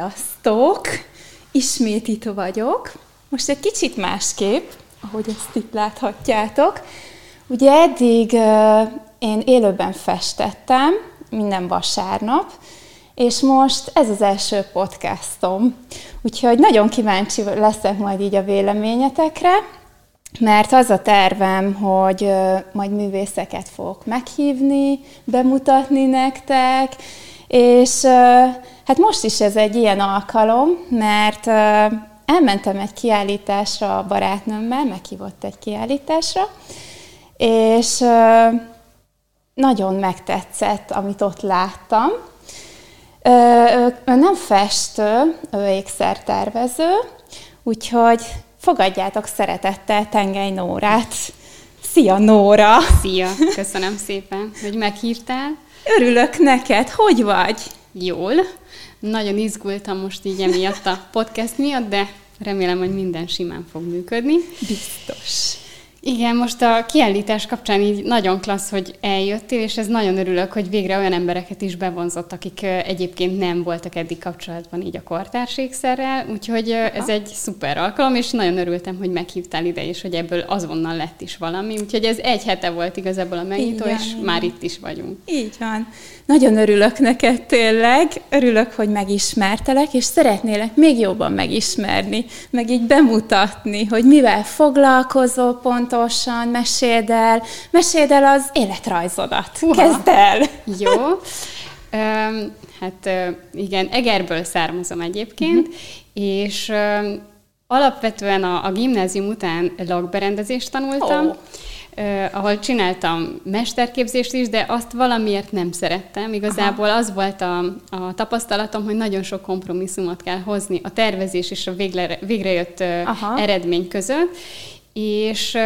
Sziasztok! Ismét itt vagyok. Most egy kicsit másképp, ahogy ezt itt láthatjátok. Ugye eddig én élőben festettem, minden vasárnap, és most ez az első podcastom. Úgyhogy nagyon kíváncsi leszek majd így a véleményetekre, mert az a tervem, hogy majd művészeket fogok meghívni, bemutatni nektek, és hát most is ez egy ilyen alkalom, mert elmentem egy kiállításra a barátnőmmel, meghívott egy kiállításra, és nagyon megtetszett, amit ott láttam. Ő nem festő, ő ékszertervező, úgyhogy fogadjátok szeretettel Tengely Nórát. Szia Nóra! Szia! Köszönöm szépen, hogy meghívtál. Örülök neked, hogy vagy? Jól. Nagyon izgultam most így emiatt a podcast miatt, de remélem, hogy minden simán fog működni. Biztos. Igen, most a kiállítás kapcsán így nagyon klassz, hogy eljöttél, és ez nagyon örülök, hogy végre olyan embereket is bevonzott, akik egyébként nem voltak eddig kapcsolatban így a kortárségszerrel, úgyhogy Aha. ez egy szuper alkalom, és nagyon örültem, hogy meghívtál ide, és hogy ebből azonnal lett is valami, úgyhogy ez egy hete volt igazából a megnyitó, és már itt is vagyunk. Így van. Nagyon örülök neked tényleg, örülök, hogy megismertelek, és szeretnélek még jobban megismerni, meg így bemutatni, hogy mivel foglalkozol pontosan, meséld el, meséld el az életrajzodat. Húha. Kezd el! Jó. Um, hát uh, igen, Egerből származom egyébként, uh-huh. és um, alapvetően a, a gimnázium után lakberendezést tanultam, oh ahol csináltam mesterképzést is, de azt valamiért nem szerettem. Igazából Aha. az volt a, a tapasztalatom, hogy nagyon sok kompromisszumot kell hozni a tervezés és a végre, végrejött Aha. eredmény között, és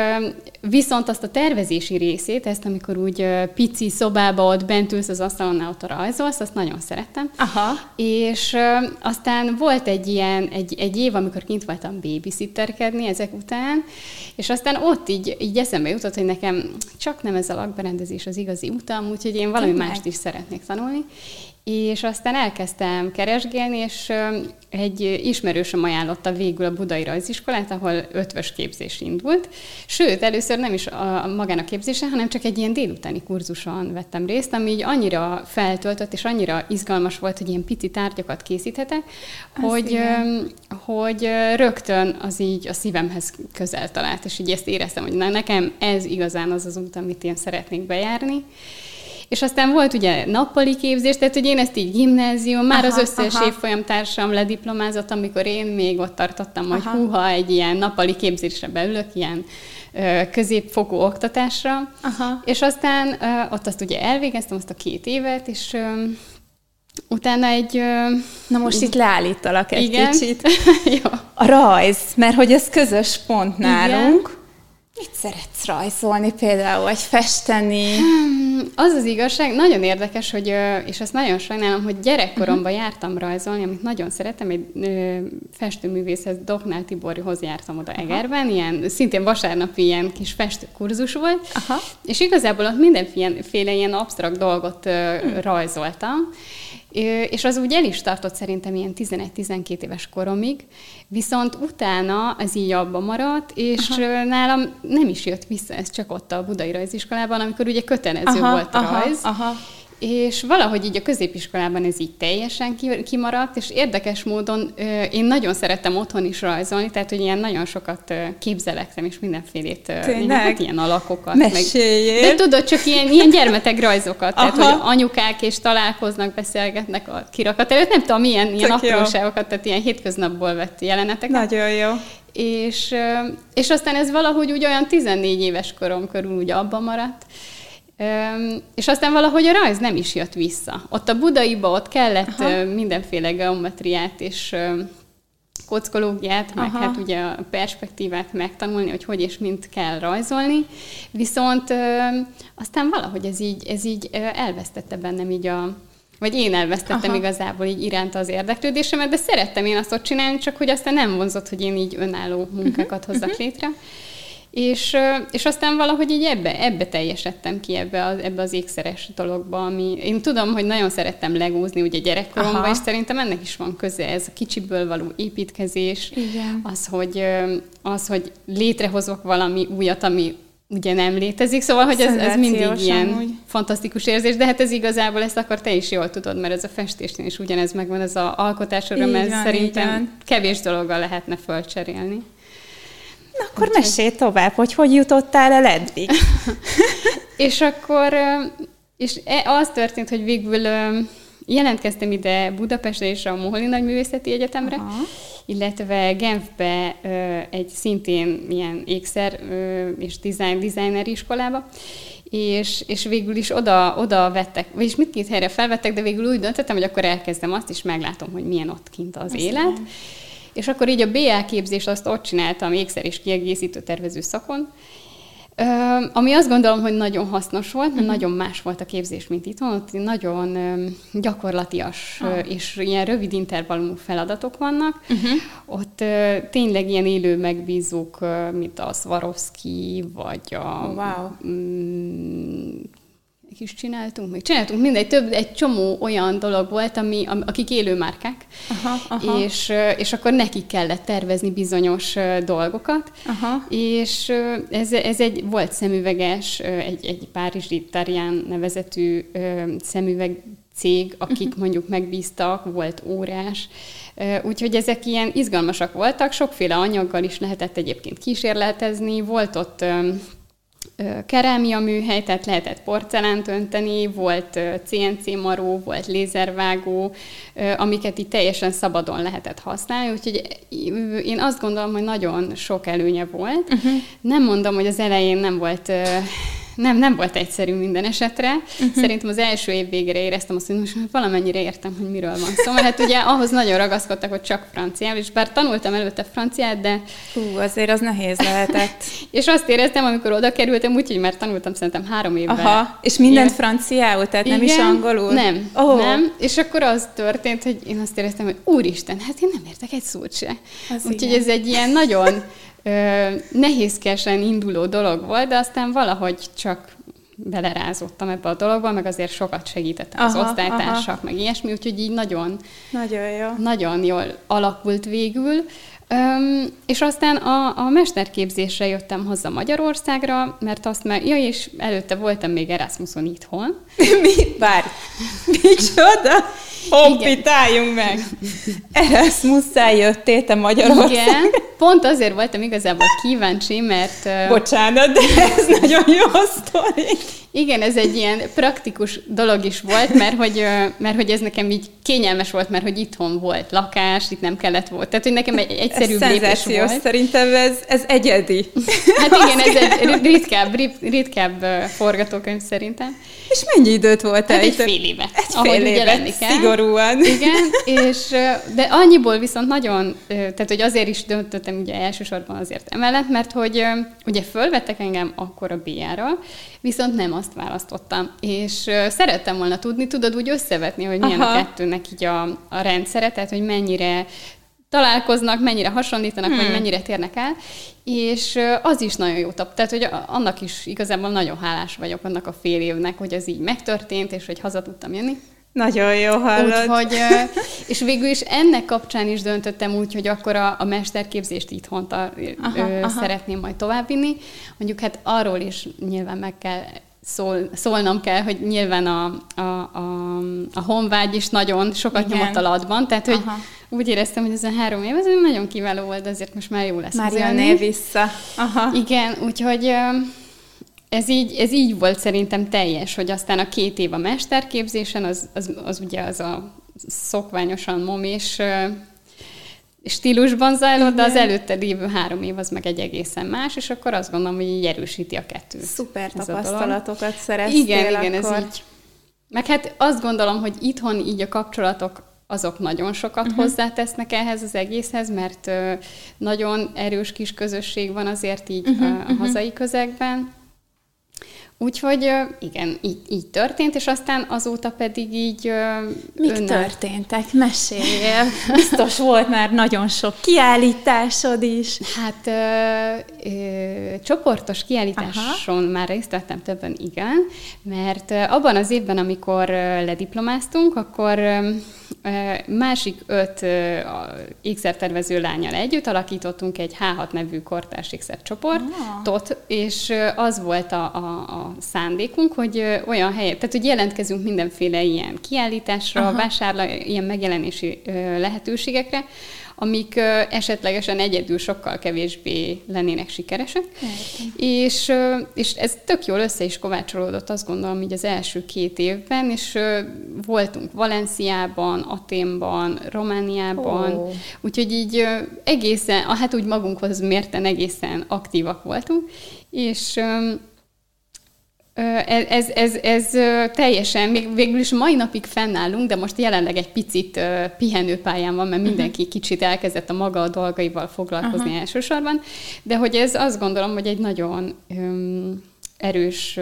viszont azt a tervezési részét, ezt amikor úgy pici szobába ott bent ülsz az asztalonnál, ott rajzolsz, azt nagyon szerettem. Aha. És aztán volt egy ilyen, egy, egy év, amikor kint voltam babysitterkedni ezek után, és aztán ott így, így eszembe jutott, hogy nekem csak nem ez a lakberendezés az igazi utam, úgyhogy én valami Tényleg? mást is szeretnék tanulni. És aztán elkezdtem keresgélni, és egy ismerősöm ajánlotta végül a Budai Rajziskolát, ahol ötvös képzés indult. Sőt, először nem is a, magán a képzésen, hanem csak egy ilyen délutáni kurzuson vettem részt, ami így annyira feltöltött, és annyira izgalmas volt, hogy ilyen pici tárgyakat készíthetek, hogy, hogy rögtön az így a szívemhez közel talált, és így ezt éreztem, hogy na, nekem ez igazán az az út, amit én szeretnék bejárni. És aztán volt ugye nappali képzés, tehát hogy én ezt így gimnázium, már aha, az összes aha. évfolyam társam lediplomázott, amikor én még ott tartottam, hogy aha. húha, egy ilyen nappali képzésre beülök, ilyen középfokú oktatásra, Aha. és aztán ott azt ugye elvégeztem, azt a két évet, és utána egy... Na most itt leállítalak egy igen? kicsit. Jó. A rajz, mert hogy ez közös pont nálunk. Igen. Mit szeretsz rajzolni például, vagy festeni? Hmm, az az igazság, nagyon érdekes, hogy, és ezt nagyon sajnálom, hogy gyerekkoromban uh-huh. jártam rajzolni, amit nagyon szeretem, egy festőművészhez, Doknál Tiborhoz jártam oda uh-huh. Egerben, ilyen, szintén vasárnapi ilyen kis festőkurzus volt, uh-huh. és igazából ott mindenféle ilyen absztrakt dolgot uh-huh. rajzoltam, és az úgy el is tartott szerintem ilyen 11-12 éves koromig, viszont utána ez így abba maradt, és aha. nálam nem is jött vissza, ez csak ott a Budai Rajziskolában, amikor ugye kötelező aha, volt a aha, rajz, aha és valahogy így a középiskolában ez így teljesen kimaradt, és érdekes módon én nagyon szerettem otthon is rajzolni, tehát hogy ilyen nagyon sokat képzelektem, és mindenfélét, hát ilyen alakokat. Meséljél. Meg, de tudod, csak ilyen, ilyen gyermetek rajzokat, Aha. tehát hogy anyukák és találkoznak, beszélgetnek a kirakat előtt, nem tudom, milyen ilyen apróságokat, tehát ilyen hétköznapból vett jeleneteket. Nagyon jó. És, és aztán ez valahogy úgy olyan 14 éves korom körül úgy abba maradt, és aztán valahogy a rajz nem is jött vissza. Ott a budaiba ott kellett Aha. mindenféle geometriát és kockológiát, meg Aha. hát ugye a perspektívát megtanulni, hogy hogy és mint kell rajzolni. Viszont ö, aztán valahogy ez így, ez így elvesztette bennem így a, vagy én elvesztettem Aha. Igazából így iránta az érdeklődésemet, de szerettem én azt ott csinálni, csak hogy aztán nem vonzott, hogy én így önálló munkákat hozzak Mhm. létre. És, és aztán valahogy így ebbe, ebbe teljesedtem ki, ebbe, az, ebbe az ékszeres dologba, ami én tudom, hogy nagyon szerettem legózni ugye gyerekkoromban, Aha. és szerintem ennek is van köze, ez a kicsiből való építkezés, Igen. az, hogy, az, hogy létrehozok valami újat, ami ugye nem létezik, szóval, hogy ez, ez mindig ilyen amúgy. fantasztikus érzés, de hát ez igazából ezt akkor te is jól tudod, mert ez a festésnél is ugyanez megvan, ez a alkotás öröm, ez szerintem van. kevés dologgal lehetne fölcserélni. Akkor mesélj tovább, hogy hogy jutottál el eddig. És akkor, és e- az történt, hogy végül jelentkeztem ide Budapestre és a Moholi Nagyművészeti Egyetemre, Aha. illetve Genfbe egy szintén ilyen ékszer és design, designer iskolába, és, és végül is oda, oda vettek, vagyis mindkét helyre felvettek, de végül úgy döntöttem, hogy akkor elkezdem azt, és meglátom, hogy milyen ott kint az élet. És akkor így a BA képzést azt ott csináltam ékszer és kiegészítő tervező szakon, ami azt gondolom, hogy nagyon hasznos volt, mert Mhm. nagyon más volt a képzés, mint itthon. Ott nagyon gyakorlatias Ah. és ilyen rövid intervallumú feladatok vannak. Uh-huh. Ott tényleg ilyen élő megbízók, mint a Swarovski, vagy a... Wow. Mik is csináltunk? Még csináltunk mindegy, több, egy csomó olyan dolog volt, ami, am- akik élő márkák, Aha, aha. és, és akkor nekik kellett tervezni bizonyos dolgokat, Aha. és ez, ez egy volt szemüveges, egy, egy párizsi Tarian nevezetű szemüveg cég, akik mondjuk megbíztak, volt órás. Úgyhogy ezek ilyen izgalmasak voltak, sokféle anyaggal is lehetett egyébként kísérletezni, volt ott kerámia műhely, tehát lehetett porcelánt önteni, volt CNC maró, volt lézervágó, amiket itt teljesen szabadon lehetett használni, úgyhogy én azt gondolom, hogy nagyon sok előnye volt. Uh-huh. Nem mondom, hogy az elején nem volt nem, nem volt egyszerű minden esetre. Uh-huh. Szerintem az első év végére éreztem azt, hogy most valamennyire értem, hogy miről van szó. Mert hát ugye ahhoz nagyon ragaszkodtak, hogy csak franciául, és bár tanultam előtte franciát, de Hú, azért az nehéz lehetett. és azt éreztem, amikor oda kerültem, úgyhogy már tanultam szerintem három évvel. Aha, és mindent Igen. franciául, tehát nem is Igen, angolul? Nem, oh. nem. És akkor az történt, hogy én azt éreztem, hogy úristen, hát én nem értek egy szót se. Úgyhogy ez egy ilyen nagyon ö, nehézkesen induló dolog volt, de aztán valahogy csak belerázottam ebbe a dologba, meg azért sokat segítettek az Aha, osztálytársak, aha. meg ilyesmi, úgyhogy így nagyon, Nagyon jó. nagyon jól alakult végül. Öm, és aztán a, a mesterképzésre jöttem haza Magyarországra, mert azt már, ja, és előtte voltam még Erasmuson itthon, Mi? Várj. Micsoda? Hoppitáljunk meg. Erasmusszal jöttél te Magyarország. Igen, pont azért voltam igazából kíváncsi, mert Bocsánat, de ez nagyon jó sztori. Igen, ez egy ilyen praktikus dolog is volt, mert hogy, mert hogy ez nekem így kényelmes volt, mert hogy itthon volt lakás, itt nem kellett volt. Tehát, hogy nekem egy egyszerűbb ez lépés volt. szerintem ez, ez egyedi. Hát igen, ez egy ritkább, rit- ritkább forgatókönyv szerintem. És mennyi időt volt Hát egy fél éve. Egy ahogy fél ugye évet, lenni kell. szigorúan. Igen, és, de annyiból viszont nagyon, tehát hogy azért is döntöttem ugye elsősorban azért emellett, mert hogy ugye fölvettek engem akkor a BR-ra, viszont nem azt választottam. És szerettem volna tudni, tudod úgy összevetni, hogy milyen Aha. a kettőnek így a, a rendszere, tehát hogy mennyire találkoznak, mennyire hasonlítanak, hmm. vagy mennyire térnek el, és az is nagyon jó tap. Tehát, hogy annak is igazából nagyon hálás vagyok annak a fél évnek, hogy ez így megtörtént, és hogy haza tudtam jönni. Nagyon jó hallod. Úgyhogy, és végül is ennek kapcsán is döntöttem úgy, hogy akkor a, a mesterképzést itthon ta, Aha, ö, aha. szeretném majd továbbvinni. Mondjuk hát arról is nyilván meg kell szól, szólnom kell, hogy nyilván a, a, a, a honvágy is nagyon sokat Igen. nyomott alatban, tehát hogy Aha. úgy éreztem, hogy ez a három év, ez nagyon kiváló volt, azért most már jó lesz Már jönnél vissza. Aha. Igen, úgyhogy ez így, ez így volt szerintem teljes, hogy aztán a két év a mesterképzésen, az, az, az ugye az a szokványosan momés ö, stílusban zajlott, de az előtte lévő három év az meg egy egészen más, és akkor azt gondolom, hogy így erősíti a kettőt. Szuper tapasztalatokat szereztél Igen, akkor. igen, ez így. Meg hát azt gondolom, hogy itthon így a kapcsolatok azok nagyon sokat uh-huh. hozzátesznek ehhez az egészhez, mert nagyon erős kis közösség van azért így uh-huh, a, a hazai közegben. Úgyhogy igen, így, így történt, és aztán azóta pedig így... Mik önnel... történtek? Meséljél! Biztos volt már nagyon sok kiállításod is. Hát ö, ö, csoportos kiállításon Aha. már részt vettem többen, igen, mert abban az évben, amikor lediplomáztunk, akkor Másik öt ékszertervező lányal együtt alakítottunk egy H6 nevű kortárs ékszercsoportot, ah. és az volt a, a, a szándékunk, hogy olyan helyet, tehát hogy jelentkezünk mindenféle ilyen kiállításra, vásárló, ilyen megjelenési lehetőségekre, amik esetlegesen egyedül sokkal kevésbé lennének sikeresek. És, és ez tök jól össze is kovácsolódott, azt gondolom, így az első két évben, és voltunk Valenciában, Aténban, Romániában, oh. úgyhogy így egészen, hát úgy magunkhoz mérten egészen aktívak voltunk, és ez, ez, ez, ez teljesen, még végül is mai napig fennállunk, de most jelenleg egy picit pihenőpályán van, mert mhm. mindenki kicsit elkezdett a maga a dolgaival foglalkozni uh-huh. elsősorban, de hogy ez azt gondolom, hogy egy nagyon um, erős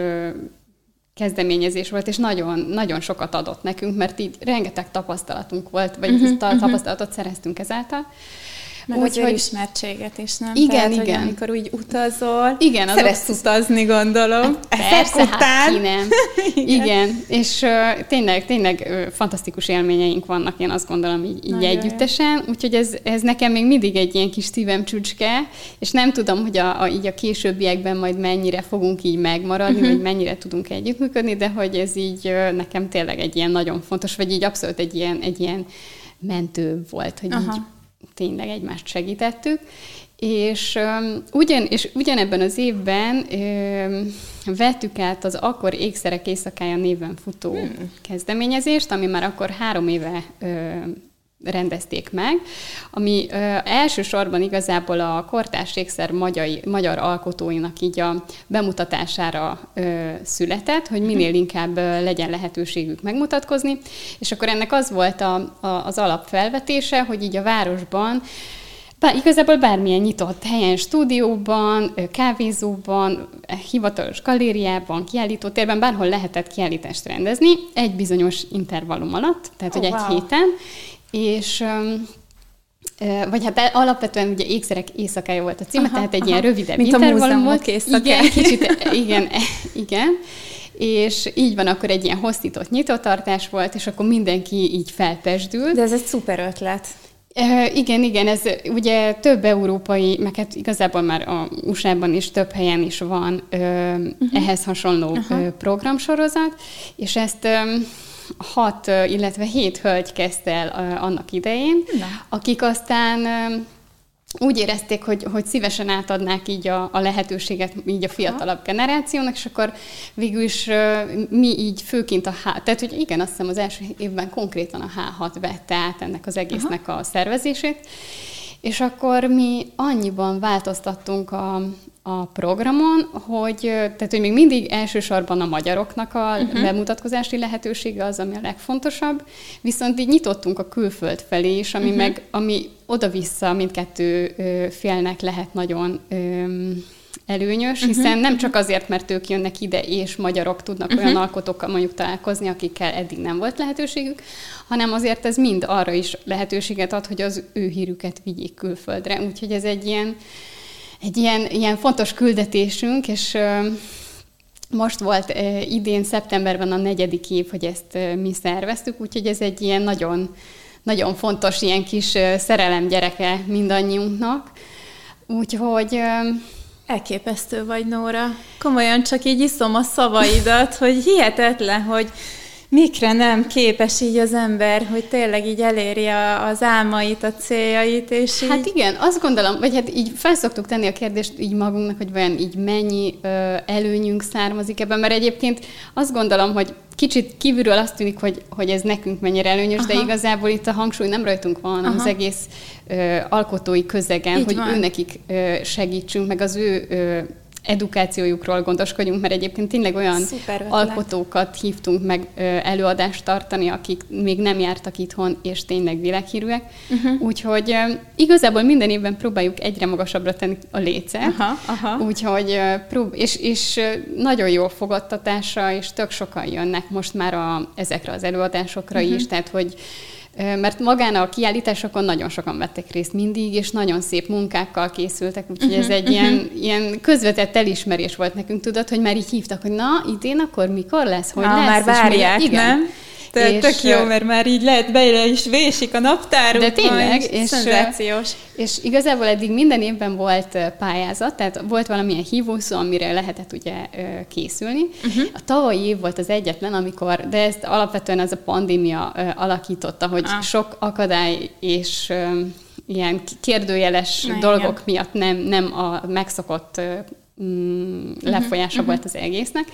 kezdeményezés volt, és nagyon, nagyon sokat adott nekünk, mert így rengeteg tapasztalatunk volt, vagy uh-huh, tapasztalatot uh-huh. szereztünk ezáltal. Meg úgy, hogy ismertséget is, nem? Igen, Tehát, igen. Hogy amikor úgy utazol, igen, szeretsz az utazni, gondolom. Hát, persze, hát ki nem. igen. igen, és uh, tényleg, tényleg uh, fantasztikus élményeink vannak, én azt gondolom így, így együttesen, úgyhogy ez, ez nekem még mindig egy ilyen kis szívem csücske, és nem tudom, hogy a, a, így a későbbiekben majd mennyire fogunk így megmaradni, uh-huh. vagy mennyire tudunk együttműködni, de hogy ez így uh, nekem tényleg egy ilyen nagyon fontos, vagy így abszolút egy ilyen, egy ilyen mentő volt, hogy Aha. így tényleg egymást segítettük, és, ugyan, és ugyanebben az évben um, vettük át az akkor Ékszerek éjszakája néven futó hmm. kezdeményezést, ami már akkor három éve um, rendezték meg, ami ö, elsősorban igazából a kortárs ékszer magyar, magyar alkotóinak így a bemutatására ö, született, hogy minél inkább ö, legyen lehetőségük megmutatkozni, és akkor ennek az volt a, a, az alapfelvetése, hogy így a városban bár, igazából bármilyen nyitott helyen, stúdióban, kávézóban, hivatalos galériában, kiállítótérben, bárhol lehetett kiállítást rendezni, egy bizonyos intervallum alatt, tehát oh, hogy egy wow. héten, és vagy hát alapvetően ugye ékszerek éjszakája volt a címe, aha, tehát egy aha. ilyen rövidebb Mint intervallum volt. Igen, kicsit, igen, igen. És így van, akkor egy ilyen hosszított nyitottartás volt, és akkor mindenki így felpesdült. De ez egy szuper ötlet. Igen, igen, ez ugye több európai, meg hát igazából már a USA-ban is több helyen is van ö, uh-huh. ehhez hasonló uh-huh. programsorozat, és ezt ö, hat, illetve hét hölgy kezdte el annak idején, Na. akik aztán úgy érezték, hogy, hogy szívesen átadnák így a, a lehetőséget így a fiatalabb generációnak, és akkor végül is mi így főként a H, tehát hogy igen, azt hiszem az első évben konkrétan a H6 vette át ennek az egésznek Aha. a szervezését, és akkor mi annyiban változtattunk a, a programon, hogy, tehát, hogy még mindig elsősorban a magyaroknak a uh-huh. bemutatkozási lehetősége az, ami a legfontosabb, viszont így nyitottunk a külföld felé is, ami uh-huh. meg, ami oda-vissza mindkettő félnek lehet nagyon előnyös, uh-huh. hiszen nem csak azért, mert ők jönnek ide, és magyarok tudnak uh-huh. olyan alkotókkal mondjuk találkozni, akikkel eddig nem volt lehetőségük, hanem azért ez mind arra is lehetőséget ad, hogy az ő hírüket vigyék külföldre. Úgyhogy ez egy ilyen egy ilyen, ilyen fontos küldetésünk, és most volt idén szeptemberben a negyedik év, hogy ezt mi szerveztük, úgyhogy ez egy ilyen nagyon, nagyon fontos ilyen kis szerelem gyereke mindannyiunknak. Úgyhogy... Elképesztő vagy, Nóra. Komolyan csak így iszom a szavaidat, hogy hihetetlen, hogy mikre nem képes így az ember, hogy tényleg így eléri a, az álmait, a céljait, és így... Hát igen, azt gondolom, vagy hát így felszoktuk tenni a kérdést így magunknak, hogy vajon így mennyi ö, előnyünk származik ebben, mert egyébként azt gondolom, hogy kicsit kívülről azt tűnik, hogy, hogy ez nekünk mennyire előnyös, Aha. de igazából itt a hangsúly nem rajtunk van, hanem az egész ö, alkotói közegen, így hogy van. őnekik ö, segítsünk, meg az ő ö, edukációjukról gondoskodjunk, mert egyébként tényleg olyan alkotókat hívtunk meg előadást tartani, akik még nem jártak itthon, és tényleg világhírűek. Uh-huh. Úgyhogy igazából minden évben próbáljuk egyre magasabbra tenni a lécet. Aha, aha. Úgyhogy prób- és, és nagyon jó fogadtatása, és tök sokan jönnek most már a, ezekre az előadásokra uh-huh. is, tehát hogy mert magán a kiállításokon nagyon sokan vettek részt mindig, és nagyon szép munkákkal készültek, úgyhogy uh-huh, ez egy uh-huh. ilyen, ilyen közvetett elismerés volt nekünk, tudod, hogy már így hívtak, hogy na, idén akkor mikor lesz, hogy ah, lesz? Már várják, és igen. nem? Te, és, tök jó, mert már így lehet bele is vésik a naptárunk. De tényleg, és, szenzációs. És igazából eddig minden évben volt pályázat, tehát volt valamilyen hívószó, amire lehetett ugye készülni. Uh-huh. A tavalyi év volt az egyetlen, amikor, de ezt alapvetően ez a pandémia alakította, hogy ah. sok akadály és ilyen kérdőjeles Na, dolgok igen. miatt nem, nem a megszokott mm, lefolyása uh-huh. volt az egésznek.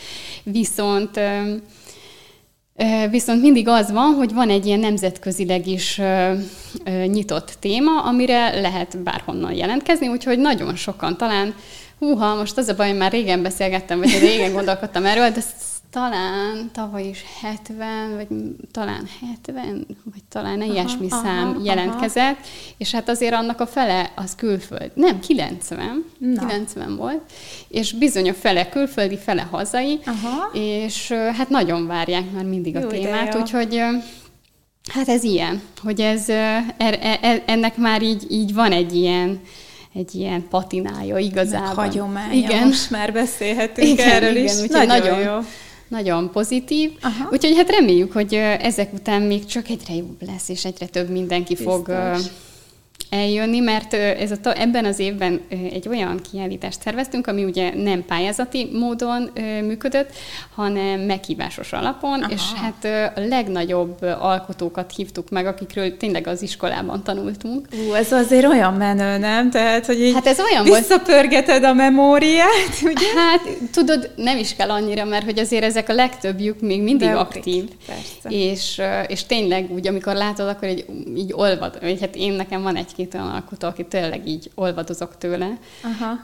Viszont Viszont mindig az van, hogy van egy ilyen nemzetközileg is nyitott téma, amire lehet bárhonnan jelentkezni, úgyhogy nagyon sokan talán, húha, most az a baj, hogy már régen beszélgettem, vagy régen gondolkodtam erről, de talán tavaly is 70, vagy talán 70, vagy talán aha, ilyesmi aha, szám aha, jelentkezett, aha. és hát azért annak a fele az külföld. Nem, 90, Na. 90 volt, és bizony a fele külföldi, fele hazai, aha. és hát nagyon várják már mindig a jó témát, úgyhogy hát ez ilyen, hogy ez, er, er, ennek már így, így van egy ilyen, egy ilyen patinája igazából. Hagyománya, igen. most már beszélhetünk igen, erről igen, is. Nagyon, nagyon jó nagyon pozitív. Aha. Úgyhogy hát reméljük, hogy ezek után még csak egyre jobb lesz, és egyre több mindenki Biztos. fog eljönni, mert ez a, ebben az évben egy olyan kiállítást szerveztünk, ami ugye nem pályázati módon működött, hanem meghívásos alapon, Aha. és hát a legnagyobb alkotókat hívtuk meg, akikről tényleg az iskolában tanultunk. Ú, ez azért olyan menő, nem? Tehát, hogy így hát ez olyan visszapörgeted a memóriát, ugye? Hát tudod, nem is kell annyira, mert hogy azért ezek a legtöbbjük még mindig Beugrik. aktív. Persze. És, és tényleg úgy, amikor látod, akkor egy, így olvad, vagy hát én nekem van egy egy-két olyan alkotó, aki tényleg így olvadozok tőle. Aha.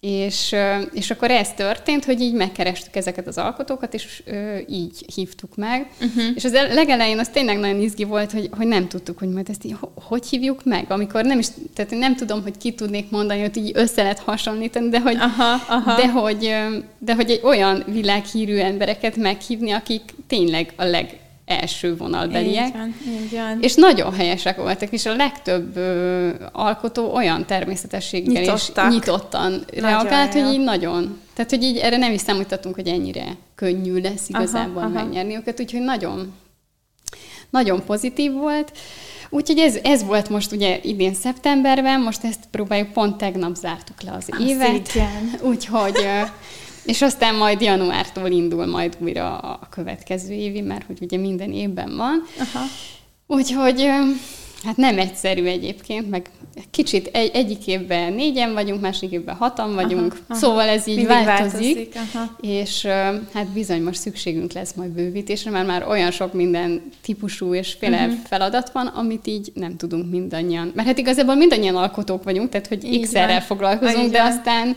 És, és akkor ez történt, hogy így megkerestük ezeket az alkotókat, és így hívtuk meg. Uh-huh. És az legelején az tényleg nagyon izgi volt, hogy, hogy nem tudtuk, hogy majd ezt így hogy hívjuk meg, amikor nem is, tehát nem tudom, hogy ki tudnék mondani, hogy így össze lehet hasonlítani, de hogy, aha, aha. De, hogy, de hogy egy olyan világhírű embereket meghívni, akik tényleg a leg első vonalbeliek. Így van, így van. És nagyon helyesek voltak, és a legtöbb ö, alkotó olyan természetességgel Nyitottak. és nyitottan nagyon reagált, jó. hogy így nagyon, tehát hogy így erre nem is számítottunk, hogy ennyire könnyű lesz igazából aha, megnyerni aha. őket, úgyhogy nagyon, nagyon pozitív volt. Úgyhogy ez, ez volt most ugye idén szeptemberben, most ezt próbáljuk, pont tegnap zártuk le az, az évet. Igen. Úgyhogy és aztán majd januártól indul majd újra a következő évi, mert hogy ugye minden évben van. Aha. Úgyhogy hát nem egyszerű egyébként, meg kicsit egy, egyik évben négyen vagyunk, másik évben hatan vagyunk, aha, aha. szóval ez így Mindig változik, változik aha. és hát bizony most szükségünk lesz majd bővítésre, mert már olyan sok minden típusú és féle uh-huh. feladat van, amit így nem tudunk mindannyian. Mert hát igazából mindannyian alkotók vagyunk, tehát hogy x-errel foglalkozunk, de aztán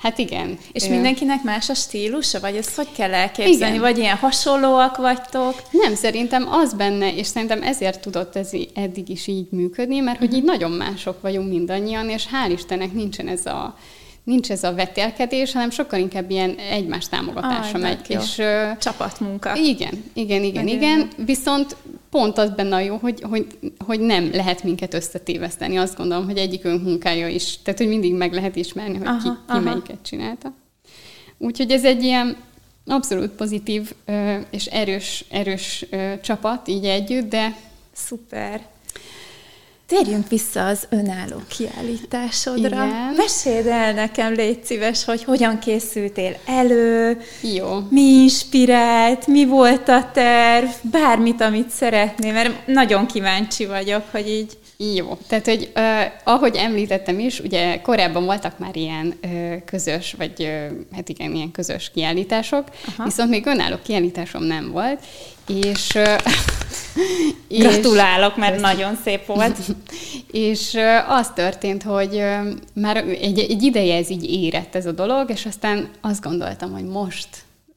Hát igen. És igen. mindenkinek más a stílusa, vagy ezt hogy kell elképzelni? Igen. Vagy ilyen hasonlóak vagytok? Nem, szerintem az benne, és szerintem ezért tudott ez eddig is így működni, mert hogy így mhm. nagyon mások vagyunk mindannyian, és hál' Istennek nincsen ez a nincs ez a vetélkedés, hanem sokkal inkább ilyen egymás támogatása Aj, megy. És, Csapatmunka. Igen, igen, igen, igen. Viszont pont az benne a jó, hogy, hogy, hogy nem lehet minket összetéveszteni. Azt gondolom, hogy egyikünk munkája is, tehát hogy mindig meg lehet ismerni, hogy aha, ki, ki aha. melyiket csinálta. Úgyhogy ez egy ilyen abszolút pozitív és erős, erős csapat így együtt, de Szuper. Térjünk vissza az önálló kiállításodra. Igen. Meséld el nekem, légy szíves, hogy hogyan készültél elő, Jó. mi inspirált, mi volt a terv, bármit, amit szeretnél, mert nagyon kíváncsi vagyok, hogy így... Jó, tehát, hogy uh, ahogy említettem is, ugye korábban voltak már ilyen uh, közös, vagy uh, hát igen, ilyen közös kiállítások, Aha. viszont még önálló kiállításom nem volt, és... Uh, Gratulálok, mert és, nagyon szép volt. és uh, az történt, hogy uh, már egy, egy ideje ez így érett ez a dolog, és aztán azt gondoltam, hogy most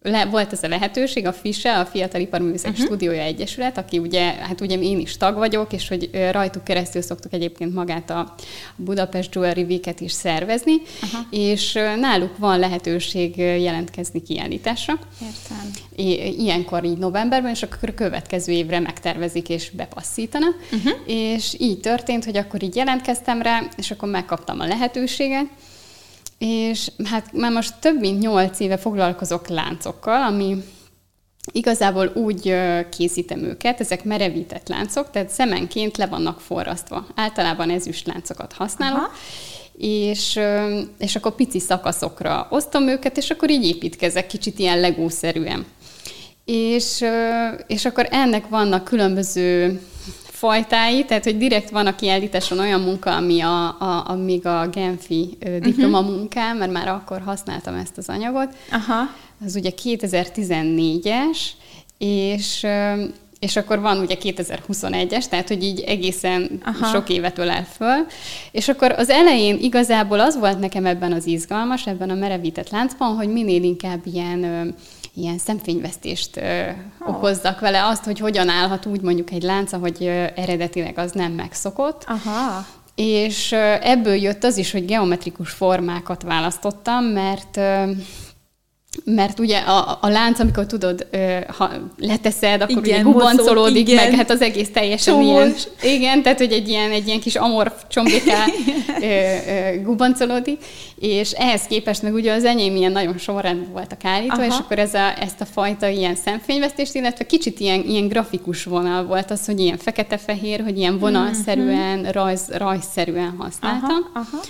le, volt ez a lehetőség, a FISE, a Fiatal Iparművészek uh-huh. Stúdiója Egyesület, aki ugye, hát ugye én is tag vagyok, és hogy rajtuk keresztül szoktuk egyébként magát a Budapest Jewelry Week-et is szervezni, uh-huh. és náluk van lehetőség jelentkezni kiállításra. Értem. I- ilyenkor így novemberben, és akkor a következő évre megtervezik és bepasszítana. Uh-huh. És így történt, hogy akkor így jelentkeztem rá, és akkor megkaptam a lehetőséget, és hát már most több mint nyolc éve foglalkozok láncokkal, ami igazából úgy készítem őket, ezek merevített láncok, tehát szemenként le vannak forrasztva. Általában ezüst láncokat használok, Aha. és, és akkor pici szakaszokra osztom őket, és akkor így építkezek kicsit ilyen legószerűen. És, és akkor ennek vannak különböző fajtái, tehát hogy direkt van a kiállításon olyan munka, ami a, a, a még a Genfi uh, diplomamunkám, mert már akkor használtam ezt az anyagot. Aha. Az ugye 2014-es, és és akkor van ugye 2021-es, tehát hogy így egészen Aha. sok évet ölel föl. És akkor az elején igazából az volt nekem ebben az izgalmas, ebben a merevített láncban, hogy minél inkább ilyen ilyen szemfényvesztést oh. okozzak vele, azt, hogy hogyan állhat úgy mondjuk egy lánc, hogy eredetileg az nem megszokott. Aha. És ebből jött az is, hogy geometrikus formákat választottam, mert mert ugye a, a lánc, amikor tudod, ha leteszed, akkor igen, ugye gubancolódik, igen. meg hát az egész teljesen ilyen. Igen, tehát hogy egy ilyen, egy ilyen kis amorf csombéká gubancolódik, és ehhez képest meg ugye az enyém ilyen nagyon sorrendben voltak állítva, Aha. és akkor ez a, ezt a fajta ilyen szemfényvesztést, illetve kicsit ilyen, ilyen grafikus vonal volt az, hogy ilyen fekete-fehér, hogy ilyen vonalszerűen, mm-hmm. rajz, rajzszerűen használtam. Aha. Aha.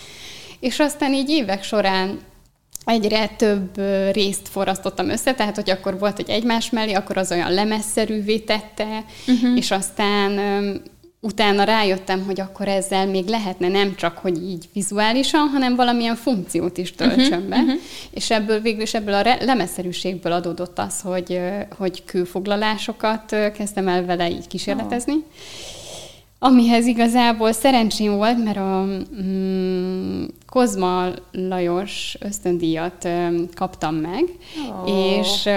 És aztán így évek során egyre több részt forrasztottam össze, tehát hogy akkor volt, hogy egymás mellé, akkor az olyan lemezszerűvé tette, uh-huh. és aztán utána rájöttem, hogy akkor ezzel még lehetne nem csak, hogy így vizuálisan, hanem valamilyen funkciót is töltsön uh-huh, be. Uh-huh. És ebből végül is ebből a lemezszerűségből adódott az, hogy, hogy külfoglalásokat kezdtem el vele így kísérletezni. Oh amihez igazából szerencsém volt, mert a mm, Kozma Lajos ösztöndíjat kaptam meg, oh. és,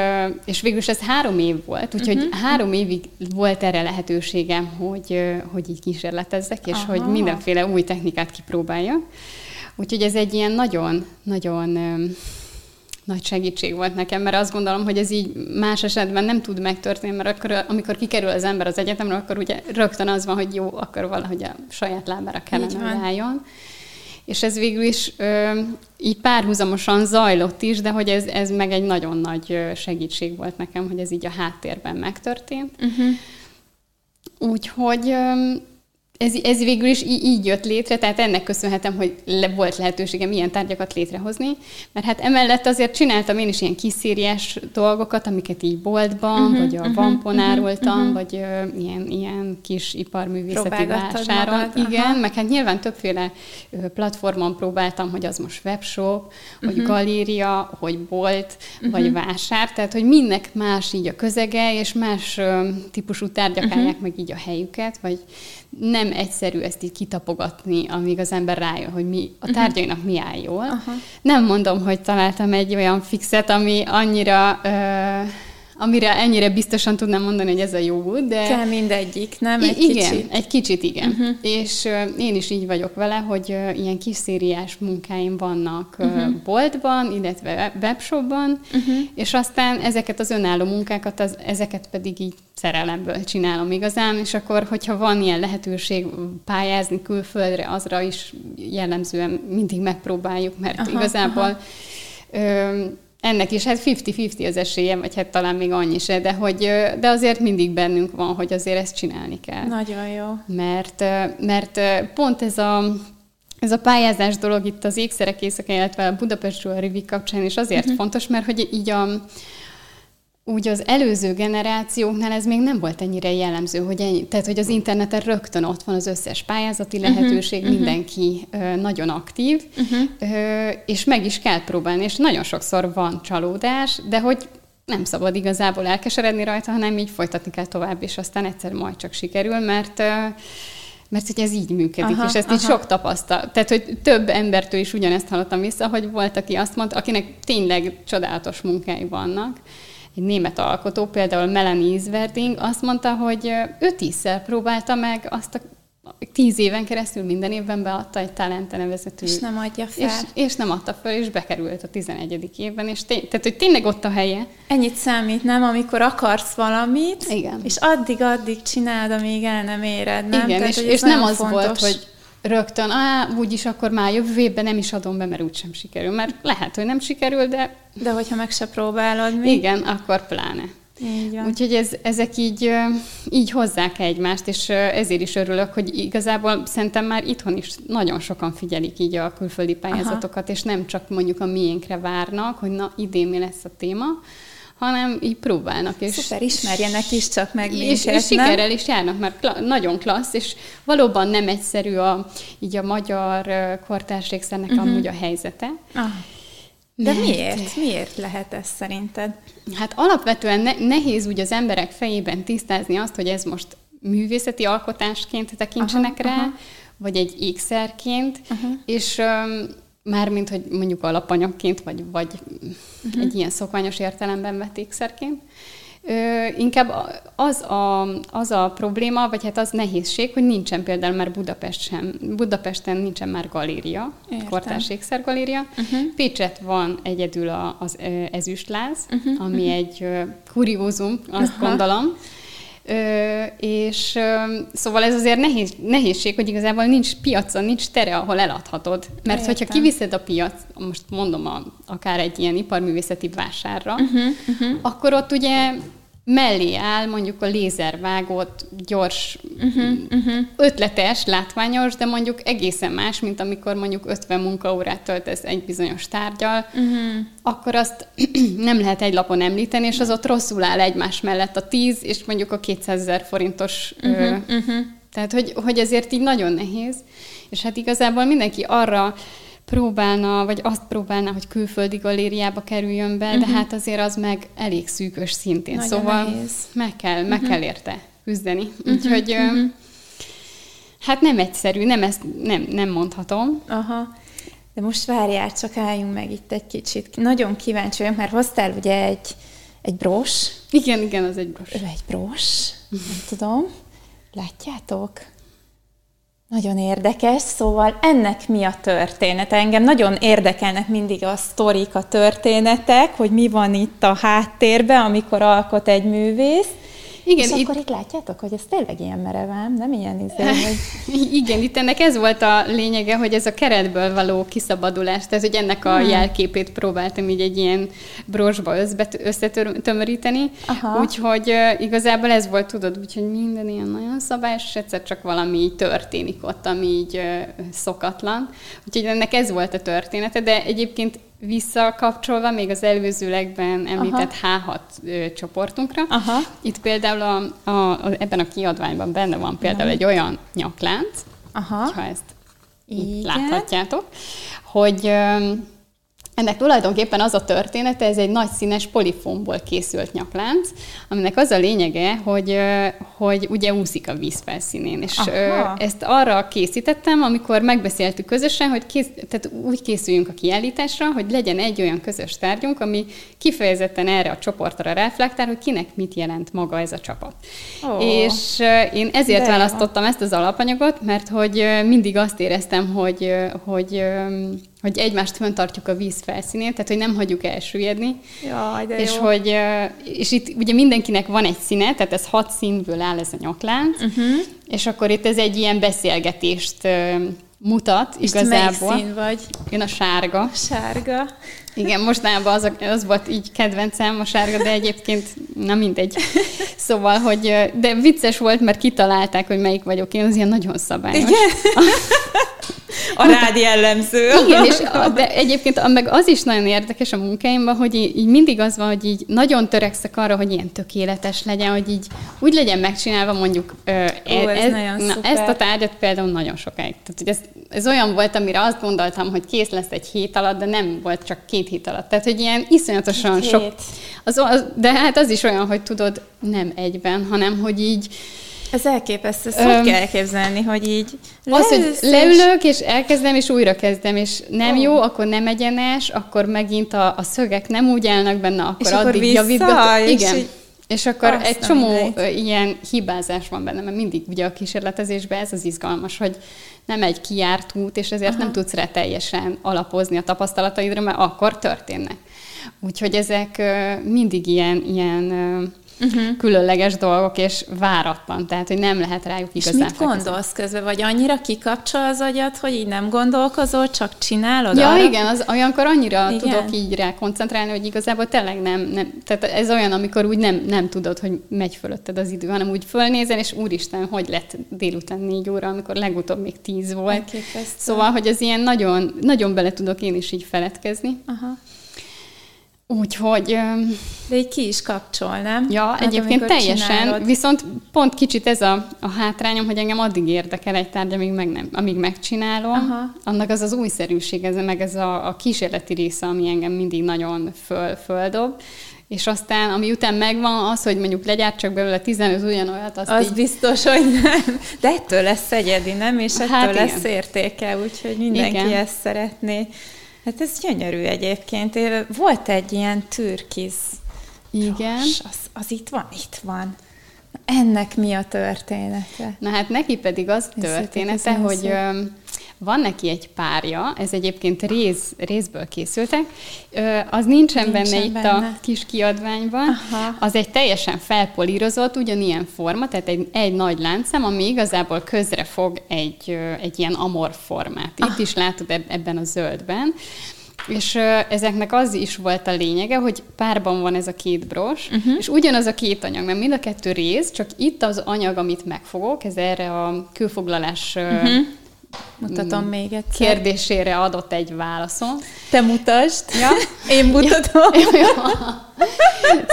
és végül is ez három év volt, úgyhogy uh-huh. három évig volt erre lehetőségem, hogy, hogy így kísérletezzek, és Aha. hogy mindenféle új technikát kipróbáljak. Úgyhogy ez egy ilyen nagyon-nagyon nagy segítség volt nekem, mert azt gondolom, hogy ez így más esetben nem tud megtörténni, mert akkor, amikor kikerül az ember az egyetemről, akkor ugye rögtön az van, hogy jó, akkor valahogy a saját lábára kellene álljon. És ez végül is ö, így párhuzamosan zajlott is, de hogy ez, ez meg egy nagyon nagy segítség volt nekem, hogy ez így a háttérben megtörtént. Uh-huh. Úgyhogy ö, ez, ez végül is így, így jött létre, tehát ennek köszönhetem, hogy le, volt lehetőségem ilyen tárgyakat létrehozni, mert hát emellett azért csináltam én is ilyen kiszíriás dolgokat, amiket így boltban, uh-huh, vagy a uh-huh, Vampon árultam, uh-huh. vagy uh, ilyen, ilyen kis iparművészeti vásáron. Magad, Igen, aha. meg hát nyilván többféle platformon próbáltam, hogy az most webshop, uh-huh. hogy galéria, hogy bolt, uh-huh. vagy vásár, tehát hogy mindnek más így a közege, és más uh, típusú tárgyak uh-huh. állják meg így a helyüket, vagy nem egyszerű ezt így kitapogatni, amíg az ember rájön, hogy mi, a mhm. tárgyainak mi áll jól. Aha. Nem mondom, hogy találtam egy olyan fixet, ami annyira uh, amire ennyire biztosan tudnám mondani, hogy ez a jó út, de... Kell mindegyik, nem? Egy igen, kicsit. egy kicsit igen. Uh-huh. És uh, én is így vagyok vele, hogy uh, ilyen kis szériás munkáim vannak uh, uh-huh. boltban, illetve webshopban, uh-huh. és aztán ezeket az önálló munkákat, az, ezeket pedig így szerelemből csinálom igazán, és akkor, hogyha van ilyen lehetőség pályázni külföldre, azra is jellemzően mindig megpróbáljuk, mert aha, igazából aha. Ö, ennek is hát 50-50 az esélye, vagy hát talán még annyi se, de, hogy, de azért mindig bennünk van, hogy azért ezt csinálni kell. Nagyon jó. Mert, mert pont ez a, ez a pályázás dolog itt az ékszerek éjszaka, illetve a Budapestről a Rivik kapcsán is azért uh-huh. fontos, mert hogy így a, úgy az előző generációknál ez még nem volt ennyire jellemző, hogy ennyi, tehát hogy az interneten rögtön ott van az összes pályázati mhm, lehetőség, uh-huh, mindenki uh, nagyon aktív, uh-huh. uh, és meg is kell próbálni, és nagyon sokszor van csalódás, de hogy nem szabad igazából elkeseredni rajta, hanem így folytatni kell tovább, és aztán egyszer majd csak sikerül, mert mert hogy ez így működik, aha, és ezt aha. így sok tapasztal. Tehát, hogy több embertől is ugyanezt hallottam vissza, hogy volt, aki azt mondta, akinek tényleg csodálatos munkái vannak, egy német alkotó, például Melanie Isverding azt mondta, hogy ő tízszer próbálta meg azt a tíz éven keresztül minden évben beadta egy Talente nevezetű. És nem adja fel. És, és nem adta fel, és bekerült a 11. évben, és tény, tehát, hogy tényleg ott a helye. Ennyit számít, nem? Amikor akarsz valamit, Igen. és addig-addig csináld, amíg el nem éred, nem? Igen, tehát, és, és nem az fontos. volt, hogy rögtön, á, úgyis akkor már jövő évben nem is adom be, mert úgysem sikerül. Mert lehet, hogy nem sikerül, de... De hogyha meg se próbálod mi? Igen, akkor pláne. Úgyhogy ez, ezek így, így hozzák egymást, és ezért is örülök, hogy igazából szerintem már itthon is nagyon sokan figyelik így a külföldi pályázatokat, Aha. és nem csak mondjuk a miénkre várnak, hogy na idén mi lesz a téma, hanem így próbálnak. És, Szuper, ismerjenek is csak meg minket, és, és sikerrel is járnak, mert kla- nagyon klassz, és valóban nem egyszerű a, így a magyar kortársrégszernek uh-huh. amúgy a helyzete. Ah. De Mert... miért? Miért lehet ez szerinted? Hát alapvetően ne- nehéz úgy az emberek fejében tisztázni azt, hogy ez most művészeti alkotásként tekintsenek aha, rá, aha. vagy egy ékszerként, uh-huh. és um, mármint, hogy mondjuk alapanyagként, vagy, vagy uh-huh. egy ilyen szokványos értelemben vett ékszerként. Ö, inkább az a, az a probléma, vagy hát az nehézség, hogy nincsen például már Budapest sem, Budapesten nincsen már galéria, Értem. kortárs ékszergaléria. Uh-huh. Pécset van egyedül a, az ezüstláz, uh-huh. ami uh-huh. egy kuriózum, azt uh-huh. gondolom. Ö, és ö, szóval ez azért nehéz, nehézség, hogy igazából nincs piacon, nincs tere, ahol eladhatod. Mert Értem. hogyha kiviszed a piac, most mondom a, akár egy ilyen iparművészeti vásárra, uh-huh, uh-huh. akkor ott ugye mellé áll mondjuk a lézervágott, gyors, uh-huh, uh-huh. ötletes, látványos, de mondjuk egészen más, mint amikor mondjuk 50 munkaórát töltesz egy bizonyos tárgyal, uh-huh. akkor azt nem lehet egy lapon említeni, és az ott rosszul áll egymás mellett a 10, és mondjuk a 200 ezer forintos. Uh-huh, ö, uh-huh. Tehát, hogy, hogy ezért így nagyon nehéz. És hát igazából mindenki arra próbálna, vagy azt próbálna, hogy külföldi galériába kerüljön be, uh-huh. de mhm. hát azért az meg elég szűkös szintén. Nagyon szóval nehéz. meg kell, meg uh-huh. kell érte küzdeni. Uh-huh. Úgyhogy uh-huh. hát nem egyszerű, nem ezt nem, nem mondhatom. Aha. De most várjál, csak álljunk meg itt egy kicsit. Nagyon kíváncsi vagyok, mert hoztál ugye egy, egy bros. Igen, igen, az egy bros. Ő egy bros, nem tudom. Látjátok? Nagyon érdekes, szóval ennek mi a története? Engem nagyon érdekelnek mindig a sztorik, a történetek, hogy mi van itt a háttérben, amikor alkot egy művész. Igen, és itt... akkor itt látjátok, hogy ez tényleg ilyen merevám, nem ilyen izé, hogy... Igen, itt ennek ez volt a lényege, hogy ez a keretből való kiszabadulás, tehát hogy ennek a hmm. jelképét próbáltam így egy ilyen brosba összetömöríteni, úgyhogy uh, igazából ez volt, tudod, úgyhogy minden ilyen nagyon szabályos, és egyszer csak valami így történik ott, ami így uh, szokatlan. Úgyhogy ennek ez volt a története, de egyébként visszakapcsolva még az előzőlegben említett Aha. H6 ö, csoportunkra. Aha. Itt például a, a, a, ebben a kiadványban benne van például Aha. egy olyan nyaklánc, Aha. ha ezt Igen. láthatjátok, hogy ö, ennek tulajdonképpen az a története, ez egy nagy színes polifomból készült nyaklánc, aminek az a lényege, hogy, hogy ugye úszik a víz felszínén. És Aha. ezt arra készítettem, amikor megbeszéltük közösen, hogy kész, tehát úgy készüljünk a kiállításra, hogy legyen egy olyan közös tárgyunk, ami kifejezetten erre a csoportra reflektál, hogy kinek mit jelent maga ez a csapat. Oh. És én ezért De választottam ezt az alapanyagot, mert hogy mindig azt éreztem, hogy, hogy hogy egymást föntartjuk a víz felszínén, tehát hogy nem hagyjuk elsüllyedni. Jaj, de és jó. hogy és itt ugye mindenkinek van egy színe, tehát ez hat színből áll ez a nyaklánc, uh-huh. és akkor itt ez egy ilyen beszélgetést mutat És igazából. melyik szín vagy? Én a sárga. Sárga. Igen, mostanában az, a- az volt így kedvencem a sárga, de egyébként na mindegy. Szóval, hogy de vicces volt, mert kitalálták, hogy melyik vagyok én, az ilyen nagyon szabályos. Igen? A rád jellemző. Igen, és a, de egyébként a- meg az is nagyon érdekes a munkáimban, hogy így, így mindig az van, hogy így nagyon törekszek arra, hogy ilyen tökéletes legyen, hogy így úgy legyen megcsinálva mondjuk ö, Ó, ez nagyon na, szuper. ezt a tárgyat például nagyon sokáig. Tehát, hogy ez, ez olyan volt, amire azt gondoltam, hogy kész lesz egy hét alatt, de nem volt csak két hét alatt. Tehát, hogy ilyen iszonyatosan Két sok... Az, az, de hát az is olyan, hogy tudod, nem egyben, hanem hogy így Ez elképesztő. Ezt Öm, hogy kell elképzelni, hogy így Az, hogy és- leülök, és elkezdem, és újra kezdem, és nem jó, akkor nem egyenes, akkor megint a, a szögek nem úgy állnak benne, akkor És akkor addig vissza, javítgatom. és Igen. így- És akkor egy csomó mindenit. ö, ilyen hibázás van benne, mert mindig ugye a kísérletezésben ez az izgalmas, hogy nem egy kijárt út, és ezért Aha. nem tudsz rá teljesen alapozni a tapasztalataidra, mert akkor történnek. Úgyhogy ezek mindig ilyen, ilyen uh-huh. különleges dolgok, és váratlan, tehát hogy nem lehet rájuk És igazán mit felkészülni. gondolsz közben? Vagy annyira kikapcsol az agyad, hogy így nem gondolkozol, csak csinálod? Ja, arra? igen, az, olyankor annyira Igen. tudok így rá koncentrálni, hogy igazából tényleg nem, nem, tehát ez olyan, amikor úgy nem, nem tudod, hogy megy fölötted az idő, hanem úgy fölnézel, és úristen, hogy lett délután négy óra, amikor legutóbb még tíz volt. Elképesztő. Szóval, hogy ez ilyen nagyon, nagyon bele tudok én is így feledkezni. Aha. Úgyhogy, De így ki is kapcsol, nem? ja, Hát, egyébként teljesen, csinálod. viszont pont kicsit ez a, a hátrányom, hogy engem addig érdekel egy tárgy, amíg, meg nem, amíg megcsinálom. Aha. Annak az az újszerűség, ez, meg ez a, a kísérleti része, ami engem mindig nagyon föl, földob. És aztán, ami után megvan, az, hogy mondjuk legyártsak belőle 15 ugyanolyat, azt Az így biztos, hogy nem. De ettől lesz egyedi, nem? És ettől Hát lesz igen. értéke, úgyhogy mindenki Igen. ezt szeretné. Hát ez gyönyörű egyébként. Én- Volt egy ilyen türkiz. Igen. Ros, Az, az itt van? Itt van. Ennek mi a története? Na hát neki pedig az története, hogy szép. Van neki egy párja, ez egyébként réz, részből készültek, az nincsen, Nincsen benne itt benne. a kis kiadványban, Aha. az egy teljesen felpolírozott, ugyanilyen forma, tehát egy, egy nagy láncszem, ami igazából közre fog egy, egy ilyen amorf formát. Itt Ah. is látod eb- ebben a zöldben. És ezeknek az is volt a lényege, hogy párban van ez a két bros, uh-huh. és ugyanaz a két anyag, mert mind a kettő rész, csak itt az anyag, amit megfogok, ez erre a külfoglalás uh-huh. Mutatom még egyszer. kérdésére adott egy válaszon. Te mutasd. Ja. Én mutatom.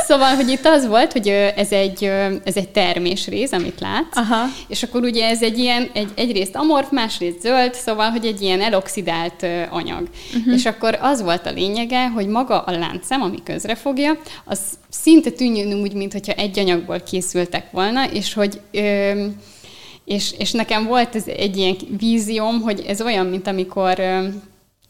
Szóval, hogy itt az volt, hogy ez egy, ez egy termésrész, amit látsz, Aha. és akkor ugye ez egy ilyen, egy, egyrészt amorf, másrészt zöld, szóval, hogy egy ilyen eloxidált anyag. Uh-huh. És akkor az volt a lényege, hogy maga a láncszem, ami közrefogja, az szinte tűnjön úgy, mintha egy anyagból készültek volna, és hogy ö, és, és nekem volt ez egy ilyen vízióm, hogy ez olyan, mint amikor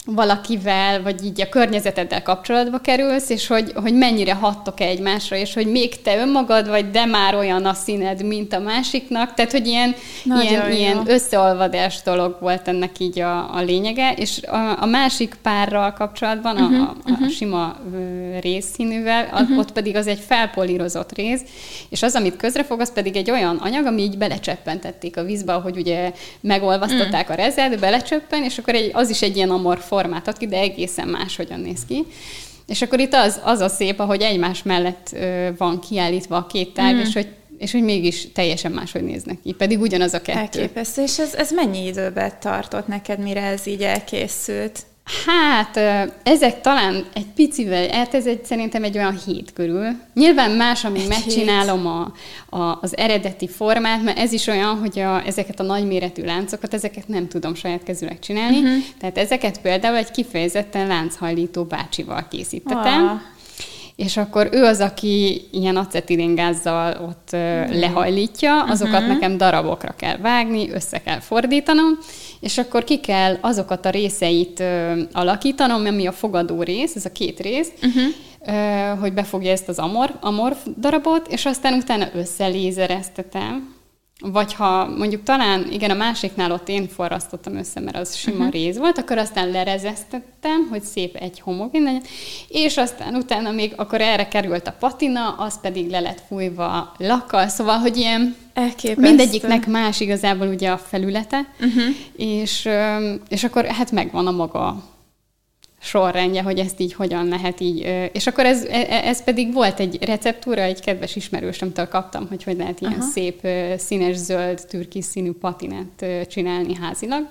valakivel, vagy így a környezeteddel kapcsolatba kerülsz, és hogy, hogy mennyire hattok egymásra, és hogy még te önmagad vagy, de már olyan a színed, mint a másiknak. Tehát, hogy ilyen, Nagyon ilyen, jó. ilyen összeolvadás dolog volt ennek így a, a lényege, és a, a másik párral kapcsolatban, Mhm, uh-huh, a, a, a sima részszínűvel, a, uh-huh. ott pedig az egy felpolírozott rész, és az, amit közrefog, az pedig egy olyan anyag, ami így belecseppentették a vízbe, ahogy ugye megolvasztották a rezet, belecsöppen, és akkor egy, az is egy ilyen amor formát ad ki, de egészen máshogyan néz ki. És akkor itt az, az a szép, ahogy egymás mellett ö, van kiállítva a két tárgy, és hogy és hogy mégis teljesen máshogy néznek ki, pedig ugyanaz a kettő. Elképesztő. És ez, ez mennyi időben tartott neked, mire ez így elkészült? Hát, ezek talán egy picivel, hát ez egy, szerintem egy olyan hét körül. Nyilván más, amíg Egy megcsinálom a, a, az eredeti formát, mert ez is olyan, hogy a, ezeket a nagyméretű láncokat, ezeket nem tudom saját kezűleg csinálni. Uh-huh. Tehát ezeket például egy kifejezetten lánchajlító bácsival készítettem. Ah. És akkor ő az, aki ilyen acetilingázzal ott uh, lehajlítja, azokat uh-huh. nekem darabokra kell vágni, össze kell fordítanom, és akkor ki kell azokat a részeit uh, alakítanom, ami a fogadó rész, ez a két rész, uh-huh. uh, hogy befogja ezt az amor, amorf darabot, és aztán utána összelézereztetem, vagy ha mondjuk talán, igen, a másiknál ott én forrasztottam össze, mert az sima uh-huh. rész volt, akkor aztán lerezesztettem, hogy szép egy homogén legyen, és aztán utána még akkor erre került a patina, az pedig le lett fújva lakkal, szóval, hogy ilyen Elképesztő. mindegyiknek más igazából ugye a felülete, uh-huh. és, és akkor hát megvan a maga sorrendje, hogy ezt így hogyan lehet így. És akkor ez, e, e, ez pedig volt egy receptúra, egy kedves ismerősömtől kaptam, hogy hogy lehet ilyen Aha. szép színes zöld türkis színű patinát csinálni házilag.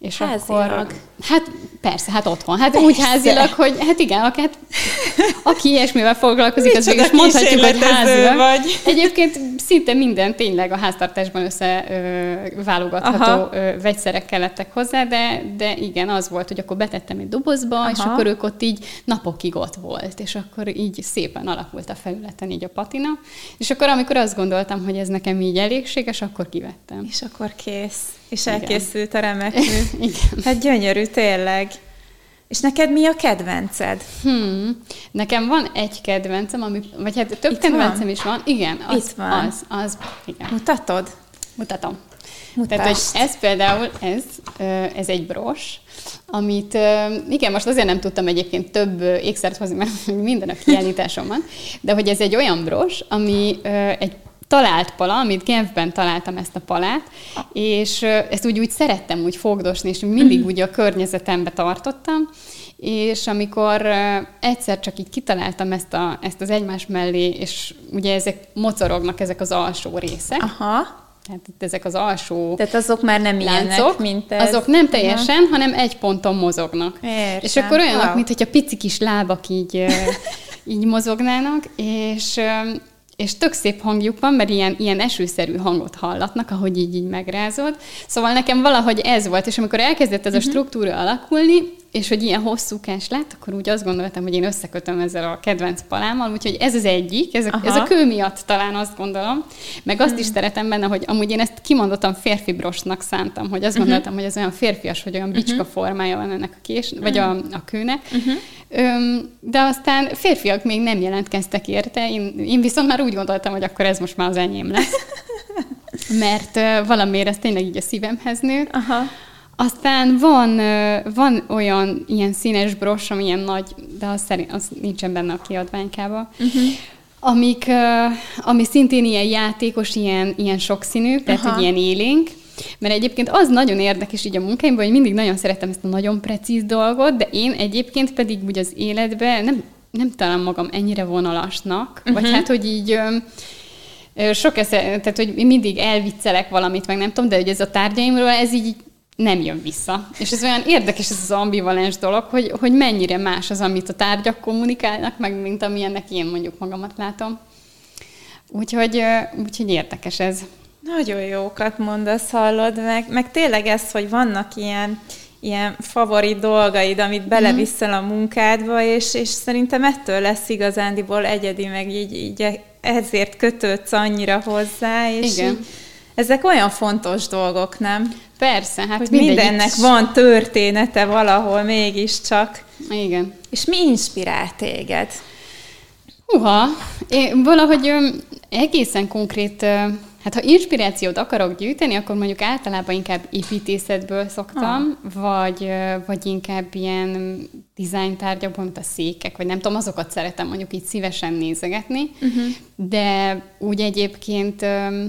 És házilag. akkor... Hát persze, hát otthon. Hát persze. úgy házilag, hogy hát igen, hát, aki ilyesmivel foglalkozik, az is mondhatjuk, hogy házilag. Vagy. Egyébként szinte minden tényleg a háztartásban összeválogatható vegyszerek lettek hozzá, de, de igen, az volt, hogy akkor betettem egy dobozba, Aha. és akkor ők ott így napokig ott volt, és akkor így szépen alakult a felületen így a patina, és akkor amikor azt gondoltam, hogy ez nekem így elégséges, akkor kivettem. És akkor kész. És elkészült a remek mű. Igen. Hát gyönyörű, tényleg. És neked mi a kedvenced? Hmm. Nekem van egy kedvencem, ami, vagy hát több Itt kedvencem van? is van. Igen, az, Itt van. az, az, igen. Mutatod? Mutatom. Mutasd. Tehát, hogy ez például, ez, ez egy bros, amit, igen, most azért nem tudtam egyébként több ékszert hozni, mert minden a kiállításom van, de hogy ez egy olyan bros, ami egy talált pala, amit Genfben találtam ezt a palát, és ezt úgy, úgy szerettem úgy fogdosni, és mindig mhm. úgy a környezetembe tartottam, és amikor egyszer csak így kitaláltam ezt, a, ezt az egymás mellé, és ugye ezek mocorognak, ezek az alsó részek, Aha. Tehát itt ezek az alsó Tehát azok már nem láncok, ilyenek, mint ez. Azok nem teljesen, Aha. hanem egy ponton mozognak. Értem. És akkor olyanok, wow. mint hogyha pici kis lábak így, így mozognának, és és tök szép hangjuk van, mert ilyen, ilyen esőszerű hangot hallatnak, ahogy így, így megrázod. Szóval nekem valahogy ez volt, és amikor elkezdett ez a mhm. struktúra alakulni, és hogy ilyen hosszúkás lett, akkor úgy azt gondoltam, hogy én összekötöm ezzel a kedvenc palámmal, úgyhogy ez az egyik, ez a, ez a kő miatt talán azt gondolom, meg azt is mhm. szeretem benne, hogy amúgy én ezt kimondottan férfi brosnak szántam, hogy azt uh-huh. gondoltam, hogy ez olyan férfias, hogy olyan bicska uh-huh. formája van ennek a kés, vagy a, a kőnek. Uh-huh. Öm, de aztán férfiak még nem jelentkeztek érte, én, én viszont már úgy gondoltam, hogy akkor ez most már az enyém lesz. Mert uh, valamiért ez tényleg így a szívemhez nőtt. Aha. Aztán van, van olyan ilyen színes bros, ami ilyen nagy, de az, szerint, az nincsen benne a kiadványkában, uh-huh. amik, ami szintén ilyen játékos, ilyen, ilyen sokszínű, tehát Aha. egy ilyen élénk. Mert egyébként az nagyon érdekes így a munkáimban, hogy mindig nagyon szeretem ezt a nagyon precíz dolgot, de én egyébként pedig úgy az életben nem, nem talán magam ennyire vonalasnak, uh-huh. vagy hát, hogy így sok esze, tehát, hogy mindig elviccelek valamit, meg nem tudom, de hogy ez a tárgyaimról, ez így nem jön vissza. És ez olyan érdekes ez az ambivalens dolog, hogy, hogy mennyire más az, amit a tárgyak kommunikálnak, meg mint amilyennek én mondjuk magamat látom. Úgyhogy, úgyhogy érdekes ez. Nagyon jókat mondasz, hallod, meg, meg tényleg ez, hogy vannak ilyen, ilyen favorit dolgaid, amit beleviszel a munkádba, és, és szerintem ettől lesz igazándiból egyedi, meg így, így ezért kötődsz annyira hozzá, és Igen. Így, ezek olyan fontos dolgok, nem? Persze, hát hogy mindennek van története valahol mégiscsak. Igen. És mi inspirál téged? Uha, én valahogy ö, egészen konkrét, ö, hát ha inspirációt akarok gyűjteni, akkor mondjuk általában inkább építészetből szoktam, ah. vagy, ö, vagy inkább ilyen design tárgyakból, mint a székek, vagy nem tudom, azokat szeretem mondjuk így szívesen nézegetni, uh-huh. de úgy egyébként... Ö,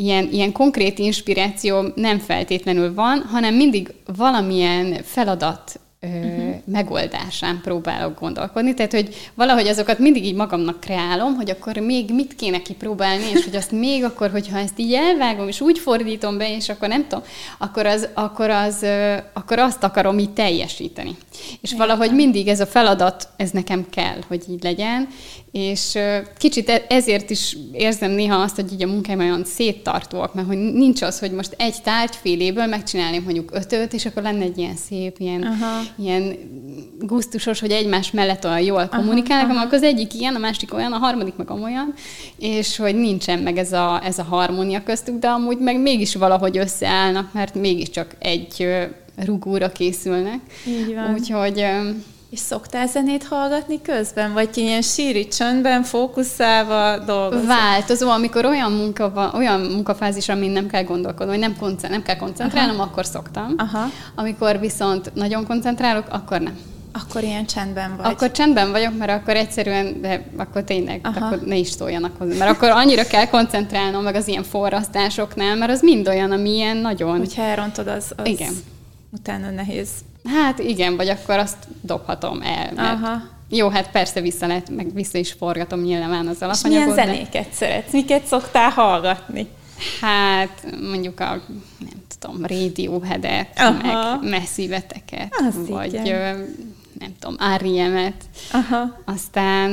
ilyen, ilyen konkrét inspiráció nem feltétlenül van, hanem mindig valamilyen feladat uh-huh. megoldásán próbálok gondolkodni. Tehát, hogy valahogy azokat mindig így magamnak kreálom, hogy akkor még mit kéne kipróbálni, és hogy azt még akkor, hogyha ezt így elvágom, és úgy fordítom be, és akkor nem tudom, akkor, az, akkor, az, akkor azt akarom így teljesíteni. És valahogy mindig ez a feladat, ez nekem kell, hogy így legyen, és kicsit e-, ezért is érzem néha azt, hogy így a munkáim olyan széttartóak, mert hogy nincs az, hogy most egy tárgyféléből megcsinálném mondjuk ötöt, és akkor lenne egy ilyen szép, ilyen, ilyen gusztusos, hogy egymás mellett olyan jól kommunikálnak, aha, aha. az egyik ilyen, a másik olyan, a harmadik meg olyan, és hogy nincsen meg ez a, ez a harmónia köztük, de amúgy meg mégis valahogy összeállnak, mert mégiscsak egy rugóra készülnek. Így van. Úgyhogy És szoktál zenét hallgatni közben, vagy ilyen síri csöndben, fókuszálva dolgozol? Változó, amikor olyan, munka van, olyan munkafázis, amin nem kell gondolkodni, vagy nem, koncentrál, nem kell koncentrálnom, Aha. akkor szoktam. Aha. Amikor viszont nagyon koncentrálok, akkor nem. Akkor ilyen csendben vagy. Akkor csendben vagyok, mert akkor egyszerűen, de akkor tényleg, Aha. akkor ne is szóljanak hozzá. Mert akkor annyira kell koncentrálnom meg az ilyen forrasztásoknál, mert az mind olyan, ami ilyen nagyon... Hogyha elrontod, az, az igen. utána nehéz. Hát igen, vagy akkor azt dobhatom el. Mert Aha. Jó, hát persze vissza lehet, meg vissza is forgatom nyilván az alapanyagot. És milyen zenéket de... szeretsz? Miket szoktál hallgatni? Hát mondjuk a, nem tudom, Radiohead-et, meg messziveteket, vagy igen. nem tudom, R.E.M.-et. Aztán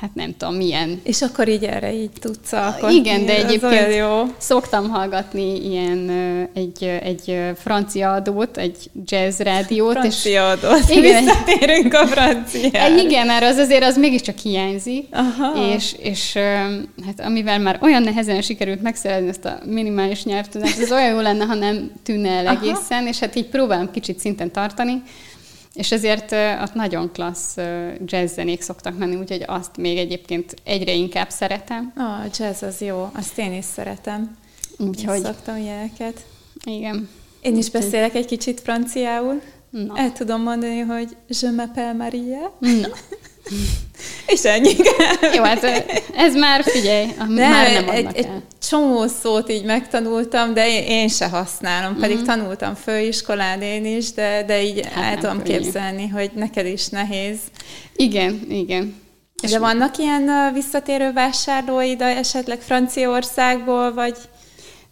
hát nem tudom, milyen. És akkor így erre így tudsz alkotni. Igen, de egyébként jó. szoktam hallgatni ilyen egy, egy francia adót, egy jazz rádiót. Francia és adót, igen, visszatérünk a franciára. Igen, mert az azért az mégiscsak hiányzik, Aha. és, és hát amivel már olyan nehezen sikerült megszerezni ezt a minimális nyelvtudást, az olyan jó lenne, ha nem tűnne el egészen, Aha. és hát így próbálom kicsit szinten tartani, és ezért ott nagyon klassz jazz zenék szoktak menni, úgyhogy azt még egyébként egyre inkább szeretem. A jazz az jó, azt én is szeretem. Úgyhogy... Én szoktam ilyeneket. Igen. Én is beszélek egy kicsit franciául. Na. El tudom mondani, hogy je m'appelle Maria. Na. És ennyi. Jó, hát ez már, figyelj, de már nem egy, egy csomó szót így megtanultam, de én, én se használom, uh-huh. pedig mhm. tanultam főiskolán én is, de, de így hát el tudom könnyű. képzelni, hogy neked is nehéz. Igen, igen. És de vannak ilyen visszatérő vásárlóid esetleg Franciaországból, vagy...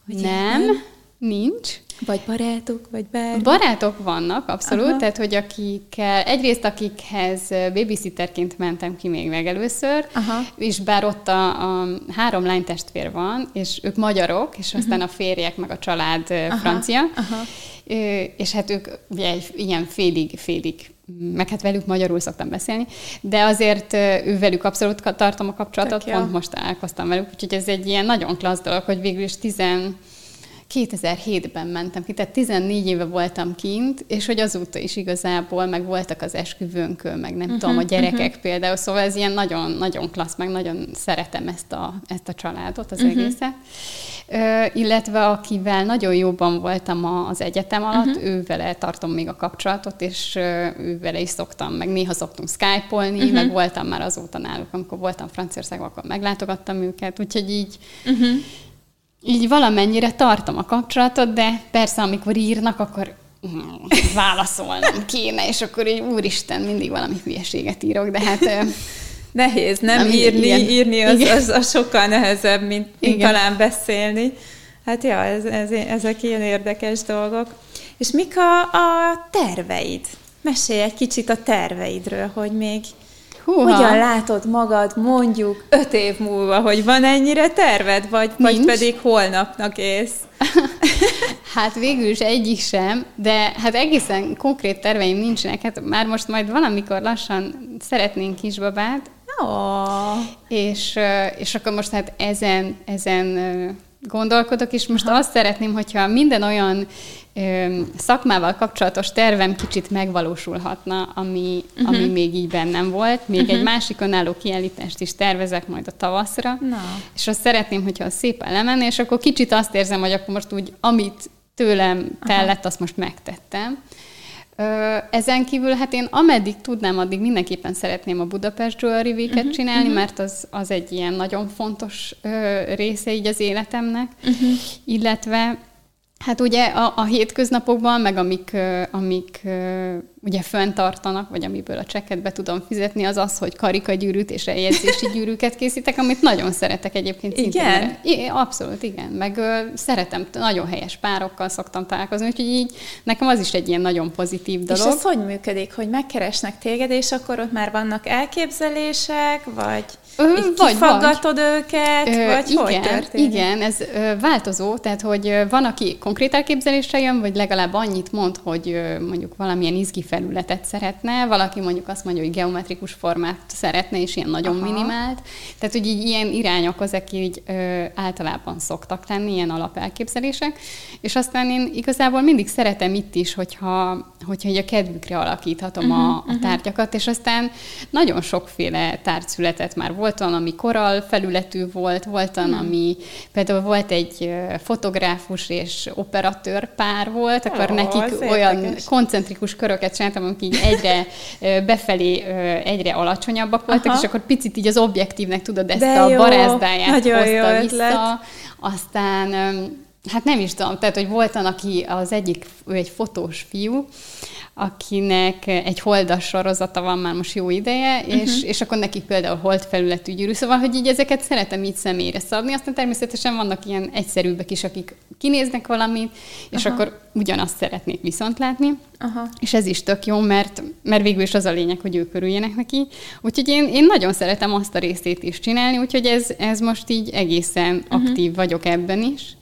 vagy nem, nem, nincs. Vagy barátok, vagy bármi? Barátok vannak, abszolút, Aha. tehát hogy akikkel, egyrészt akikhez babysitterként mentem ki még meg először, Aha. és bár ott a, a három lánytestvér van, és ők magyarok, és aztán uh-huh. a férjek meg a család Aha. francia, Aha. és hát ők ugye ilyen félig-félig meg hát velük magyarul szoktam beszélni, de azért ővelük abszolút tartom a kapcsolatot, pont most találkoztam velük, úgyhogy ez egy ilyen nagyon klassz dolog, hogy végül is tizen 2007-ben mentem ki, tehát 14 éve voltam kint, és hogy azóta is igazából, meg voltak az esküvőnkön, meg nem uh-huh, tudom, a gyerekek uh-huh. például, szóval ez ilyen nagyon, nagyon klassz, meg nagyon szeretem ezt a, ezt a családot, az uh-huh. egészet. Ö, illetve akivel nagyon jóban voltam az egyetem alatt, uh-huh. ővele tartom még a kapcsolatot, és ővele is szoktam, meg néha szoktunk skype-olni, uh-huh. meg voltam már azóta náluk, amikor voltam Franciaországban, akkor meglátogattam őket, úgyhogy így uh-huh így valamennyire tartom a kapcsolatot, de persze, amikor írnak, akkor hmm, válaszolnom kéne, és akkor így úristen, mindig valami hülyeséget írok, de hát... Nehéz, nem, nem írni, igen. írni az, az, az sokkal nehezebb, mint, mint talán beszélni. Hát ja, ez, ez, ezek ilyen érdekes dolgok. És mik a, a terveid? Mesélj egy kicsit a terveidről, hogy még Húha. Hogyan látod magad mondjuk öt év múlva, hogy van ennyire terved, vagy, vagy pedig holnapnak ész? hát végül is egyik sem, de hát egészen konkrét terveim nincsenek. Hát már most majd valamikor lassan szeretnénk kisbabát, oh. és, és akkor most hát ezen, ezen gondolkodok, és most azt szeretném, hogyha minden olyan ö, szakmával kapcsolatos tervem kicsit megvalósulhatna, ami, uh-huh. ami még így bennem volt. Még uh-huh. egy másik önálló kiállítást is tervezek majd a tavaszra, Na. és azt szeretném, hogyha az szépen lemenne, és akkor kicsit azt érzem, hogy akkor most úgy, amit tőlem tellett, Aha. azt most megtettem. Ezen kívül, hát én ameddig tudnám, addig mindenképpen szeretném a Budapest Jewelry Week-et uh-huh, csinálni, uh-huh. mert az, az egy ilyen nagyon fontos része így az életemnek, uh-huh. illetve Hát ugye a, a hétköznapokban, meg amik, amik ugye föntartanak, vagy amiből a csekket be tudom fizetni, az az, hogy karikagyűrűt és eljegyzési gyűrűket készítek, amit nagyon szeretek egyébként. Igen? I, abszolút, igen. Meg ö, szeretem, nagyon helyes párokkal szoktam találkozni, úgyhogy így nekem az is egy ilyen nagyon pozitív dolog. És ez hogy működik, hogy megkeresnek téged, és akkor ott már vannak elképzelések, vagy... Ö, vagy, kifaggatod vagy. őket, ö, vagy igen, hogy történik? Igen, ez ö, változó, tehát hogy ö, van, aki konkrét elképzeléssel jön, vagy legalább annyit mond, hogy ö, mondjuk valamilyen izgi felületet szeretne, valaki mondjuk azt mondja, hogy geometrikus formát szeretne, és ilyen nagyon Aha. minimált. Tehát, hogy így ilyen irányok azok így ö, általában szoktak lenni, ilyen alapelképzelések. És aztán én igazából mindig szeretem itt is, hogyha, hogyha így a kedvükre alakíthatom uh-huh, a, a mhm, mhm. tárgyakat, és aztán nagyon sokféle tárgy született már volt olyan, ami koral felületű volt, volt olyan, hmm. ami például volt egy fotográfus és operatőr pár volt, akkor oh, nekik olyan koncentrikus köröket csináltam, amik így egyre befelé egyre alacsonyabbak voltak, Aha. és akkor picit így az objektívnek tudod ezt De a jó. barázdáját hozta jó vissza. Ötlet. Aztán hát nem is tudom, tehát, hogy volt aki az egyik, ő egy fotós fiú, akinek egy holdas sorozata van már most jó ideje, és, uh-huh. és akkor nekik például hold felületű gyűrű, szóval, hogy így ezeket szeretem így személyre szabni, aztán természetesen vannak ilyen egyszerűbbek is, akik kinéznek valamit, és Aha. akkor ugyanazt szeretnék viszont látni, Aha. és ez is tök jó, mert, mert végül is az a lényeg, hogy ők örüljenek neki. Úgyhogy én, én nagyon szeretem azt a részét is csinálni, úgyhogy ez, ez most így egészen uh-huh. aktív vagyok ebben is.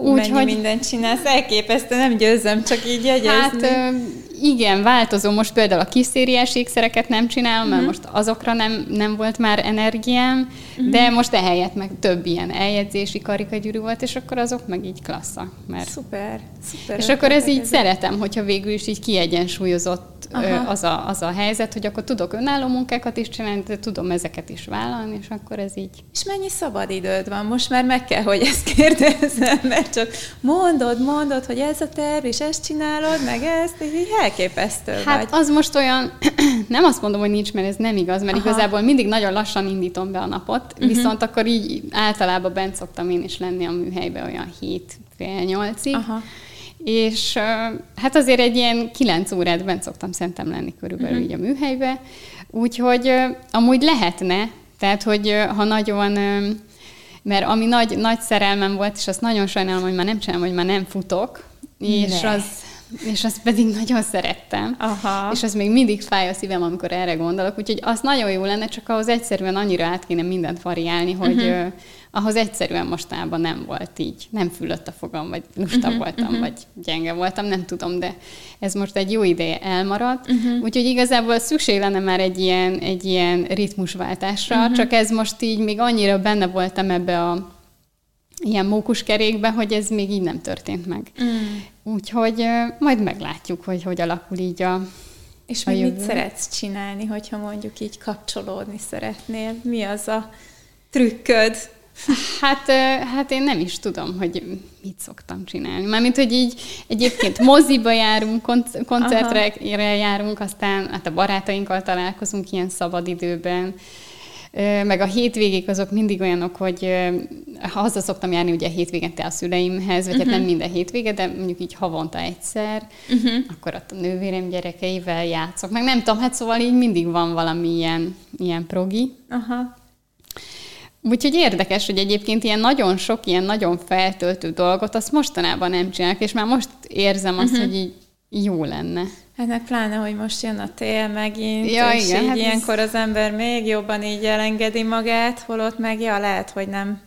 Úgy, mennyi hogy... mindent csinálsz, elképesztő, nem győzöm, csak így jegyezni. Hát igen, változó. Most például a kis szériás ékszereket nem csinálom, uh-huh. mert mhm. most azokra nem, nem volt már energiám, uh-huh. de most ehelyett meg több ilyen eljegyzési karikagyűrű volt, és akkor azok meg így klassza. Mert... Szuper, szuper. És akkor ez így ez szeretem, hogyha végül is így kiegyensúlyozott az a, az a helyzet, hogy akkor tudok önálló munkákat is csinálni, de tudom ezeket is vállalni, és akkor ez így. És mennyi szabad időd van? Most már meg kell, hogy ezt kérdezzem, mert csak mondod, mondod, hogy ez a terv, és ezt csinálod, meg ezt, és így elképesztő hát vagy. az most olyan, nem azt mondom, hogy nincs, mert ez nem igaz, mert Aha. igazából mindig nagyon lassan indítom be a napot, uh-huh. viszont akkor így általában bent szoktam én is lenni a műhelybe olyan hét fél nyolcig. Aha. És hát azért egy ilyen kilenc órát bent szoktam szerintem lenni körülbelül uh-huh. így a műhelybe. Úgyhogy amúgy lehetne, tehát hogy ha nagyon mert ami nagy, nagy szerelmem volt, és azt nagyon sajnálom, hogy már nem csinálom, hogy már nem futok, és ne. az és azt pedig nagyon szerettem. Aha. És az még mindig fáj a szívem, amikor erre gondolok, úgyhogy az nagyon jó lenne, csak ahhoz egyszerűen annyira át kéne mindent variálni, hogy uh-huh. Ahhoz egyszerűen mostában nem volt így. Nem fülött a fogam, vagy lusta uh-huh, voltam, uh-huh. vagy gyenge voltam, nem tudom, de ez most egy jó ideje elmaradt. Uh-huh. Úgyhogy igazából szükség lenne már egy ilyen, egy ilyen ritmusváltásra, uh-huh. csak ez most így még annyira benne voltam ebbe a ilyen mókuskerékbe, hogy ez még így nem történt meg. Mm. Úgyhogy majd meglátjuk, hogy hogy alakul így a És még mit szeretsz csinálni, hogyha mondjuk így kapcsolódni szeretnél? Mi az a trükköd? Hát, hát én nem is tudom, hogy mit szoktam csinálni. Mármint, hogy így egyébként moziba járunk, koncertre Aha. járunk, aztán hát a barátainkkal találkozunk ilyen szabadidőben, meg a hétvégék azok mindig olyanok, hogy haza szoktam járni ugye hétvégente a szüleimhez, vagy uh-huh. hát nem mhm. minden hétvége, de mondjuk így havonta egyszer, uh-huh. akkor ott a nővérem gyerekeivel játszok. Meg nem tudom, hát szóval így mindig van valami ilyen, ilyen progi. Aha. Úgyhogy érdekes, hogy egyébként ilyen nagyon sok, ilyen nagyon feltöltő dolgot azt mostanában nem csinálok, és már most érzem azt, uh-huh. hogy így jó lenne. Hát meg pláne, hogy most jön a tél megint, ja, és igen, így hát ilyenkor ez... az ember még jobban így elengedi magát, holott meg ja, lehet, hogy nem,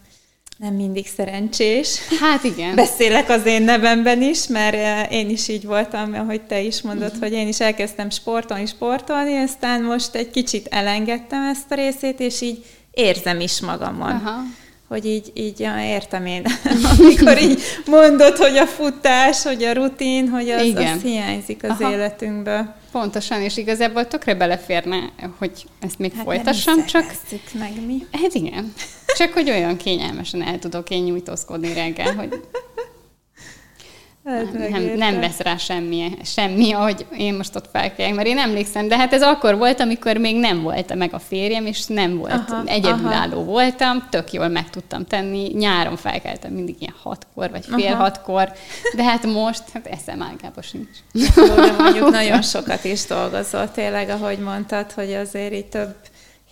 nem mindig szerencsés. Hát igen. Beszélek az én nevemben is, mert eh, én is így voltam, ahogy te is mondod, uh-huh. hogy én is elkezdtem sportolni, sportolni, aztán most egy kicsit elengedtem ezt a részét, és így érzem is magamon. Aha hogy így, így ja, értem én, amikor így mondod, hogy a futás, hogy a rutin, hogy az, az hiányzik az Aha. életünkből. Pontosan, és igazából tökre beleférne, hogy ezt még hát folytassam, csak... meg mi. Hát igen. Csak hogy olyan kényelmesen el tudok én nyújtózkodni reggel, hogy Hát nem, nem vesz rá semmi, semmi, ahogy én most ott felkeljek, mert én emlékszem, de hát ez akkor volt, amikor még nem volt meg a férjem, és nem volt, aha, egyedülálló aha. voltam, tök jól meg tudtam tenni, nyáron felkeltem mindig ilyen hatkor, vagy fél aha. hatkor, de hát most, hát eszem ágába sincs. Jó, de mondjuk nagyon sokat is dolgozol tényleg, ahogy mondtad, hogy azért így több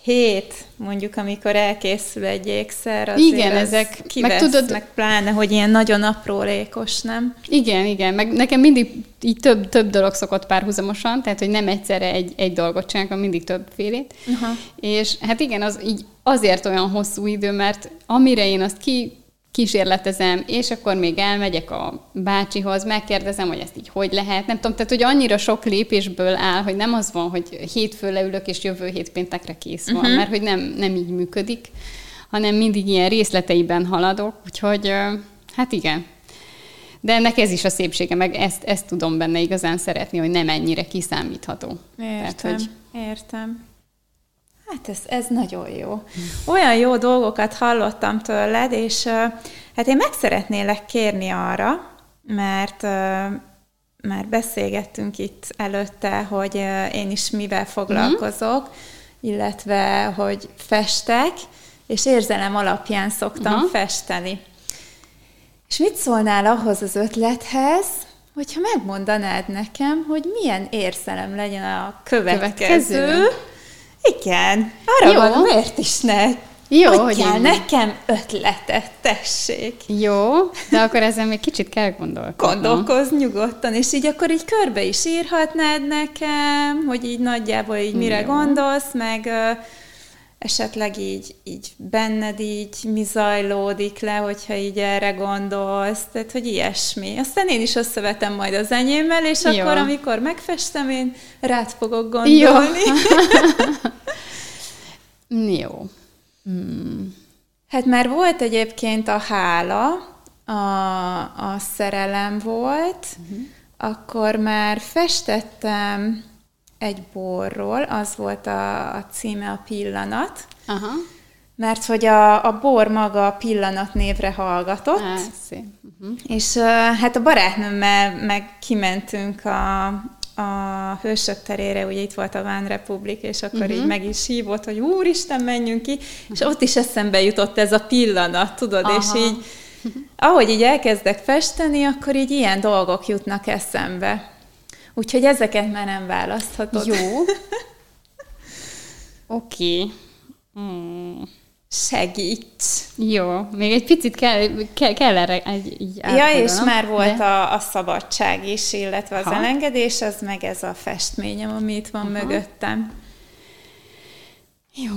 hét, mondjuk, amikor elkészül egy ékszer, azért Igen, ezek- kivesz, meg, tudod- meg pláne, hogy ilyen nagyon aprólékos, nem? Igen, igen, meg nekem mindig így több, több dolog szokott párhuzamosan, tehát hogy nem egyszerre egy, egy dolgot csinálok, hanem mindig többfélét. Aha. És hát igen, az így azért olyan hosszú idő, mert amire én azt ki kísérletezem, és akkor még elmegyek a bácsihoz, megkérdezem, hogy ezt így hogy lehet, nem tudom, tehát hogy annyira sok lépésből áll, hogy nem az van, hogy hétfő leülök, és jövő hét péntekre kész van, uh-huh. mert hogy nem, nem így működik, hanem mindig ilyen részleteiben haladok, úgyhogy hát igen. De ennek ez is a szépsége, meg ezt, ezt tudom benne igazán szeretni, hogy nem ennyire kiszámítható. Értem, hogy értem. Hát ez, ez nagyon jó. Olyan jó dolgokat hallottam tőled, és hát én meg szeretnélek kérni arra, mert már beszélgettünk itt előtte, hogy én is mivel foglalkozok, illetve hogy festek, és érzelem alapján szoktam Aha. festeni. És mit szólnál ahhoz az ötlethez, hogyha megmondanád nekem, hogy milyen érzelem legyen a következő? Következő? Igen, arra Jó. van, miért is ne? Jó, hogy Adjál én- nekem ötletet, tessék. Jó, de akkor ezen még kicsit kell gondolkodnom. Gondolkozz nyugodtan, és így akkor így körbe is írhatnád nekem, hogy így nagyjából így mire Jó. gondolsz, meg esetleg így, így benned így mi zajlódik le, hogyha így erre gondolsz, tehát hogy ilyesmi. Aztán én is összevetem majd az enyémmel, és Jó. akkor, amikor megfestem, én rád fogok Jó. gondolni. Jó. Hát már volt egyébként a hála, a, a szerelem volt, uh-huh. akkor már festettem egy borról, az volt a, a címe a pillanat, Aha. mert hogy a, a bor maga a pillanat névre hallgatott, Á, szép. Uh-huh. és hát a barátnőmmel meg kimentünk a, a Hősök terére, ugye itt volt a Ván Republik, és akkor uh-huh. így meg is hívott, hogy úristen, menjünk ki, és ott is eszembe jutott ez a pillanat, tudod, Aha. és így, ahogy így elkezdek festeni, akkor így ilyen dolgok jutnak eszembe. Úgyhogy ezeket már nem választhatod. Jó. Oké. Okay. Mm. Segíts! Jó, még egy picit kell, kell, kell erre egy, így Ja, és már volt de- a, a szabadság is, illetve az Ha. elengedés, az meg ez a festményem, ami itt van mögöttem. Jó.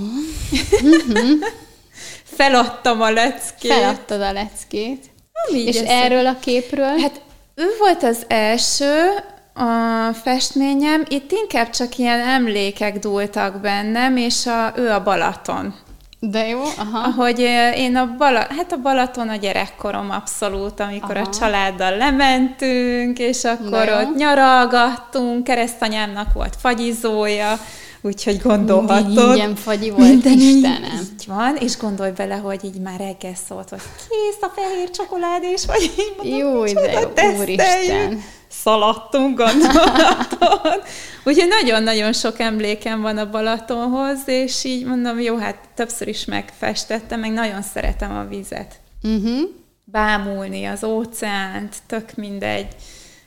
Feladtam a leckét. Feladtad a leckét. Így És eszem. erről a képről? Hát ő volt az első a festményem, itt inkább csak ilyen emlékek dúltak bennem, és a, ő a Balaton. De jó, aha. Ahogy én a, Bala, hát a Balaton a gyerekkorom abszolút, amikor Aha. a családdal lementünk, és akkor ott nyaralgattunk, keresztanyámnak volt fagyizója, úgyhogy gondolhatod. Mindig ingyen fagyi volt, Minden Istenem. Így van, és gondolj bele, hogy így már reggel szólt, hogy kész a fehér csokoládés, vagy így mondom, Jó, de "Micsoda, jó, teszteljük." úristen. Szaladtunk gondolaton. Úgyhogy nagyon-nagyon sok emlékem van a Balatonhoz, és így mondom, jó, hát többször is megfestettem, meg nagyon szeretem a vizet. Uh-huh. Bámulni az óceánt, tök mindegy.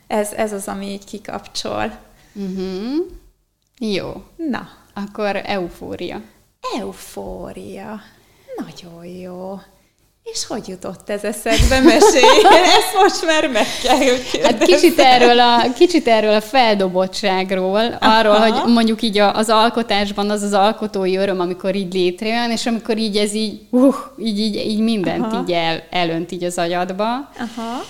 Ez, ez az, ami így kikapcsol. Uh-huh. Jó. Na, Akkor eufória. eufória. Nagyon jó. És hogy jutott ez eszedbe? Mesélj! Ezt most már meg kell, hogy Hát kicsit erről a, kicsit erről a feldobottságról, arról, Aha. hogy mondjuk így az alkotásban az az alkotói öröm, amikor így létrejön, és amikor így ez így, uh, így, így, így mindent Aha. így el, elönt így az agyadba. Aha.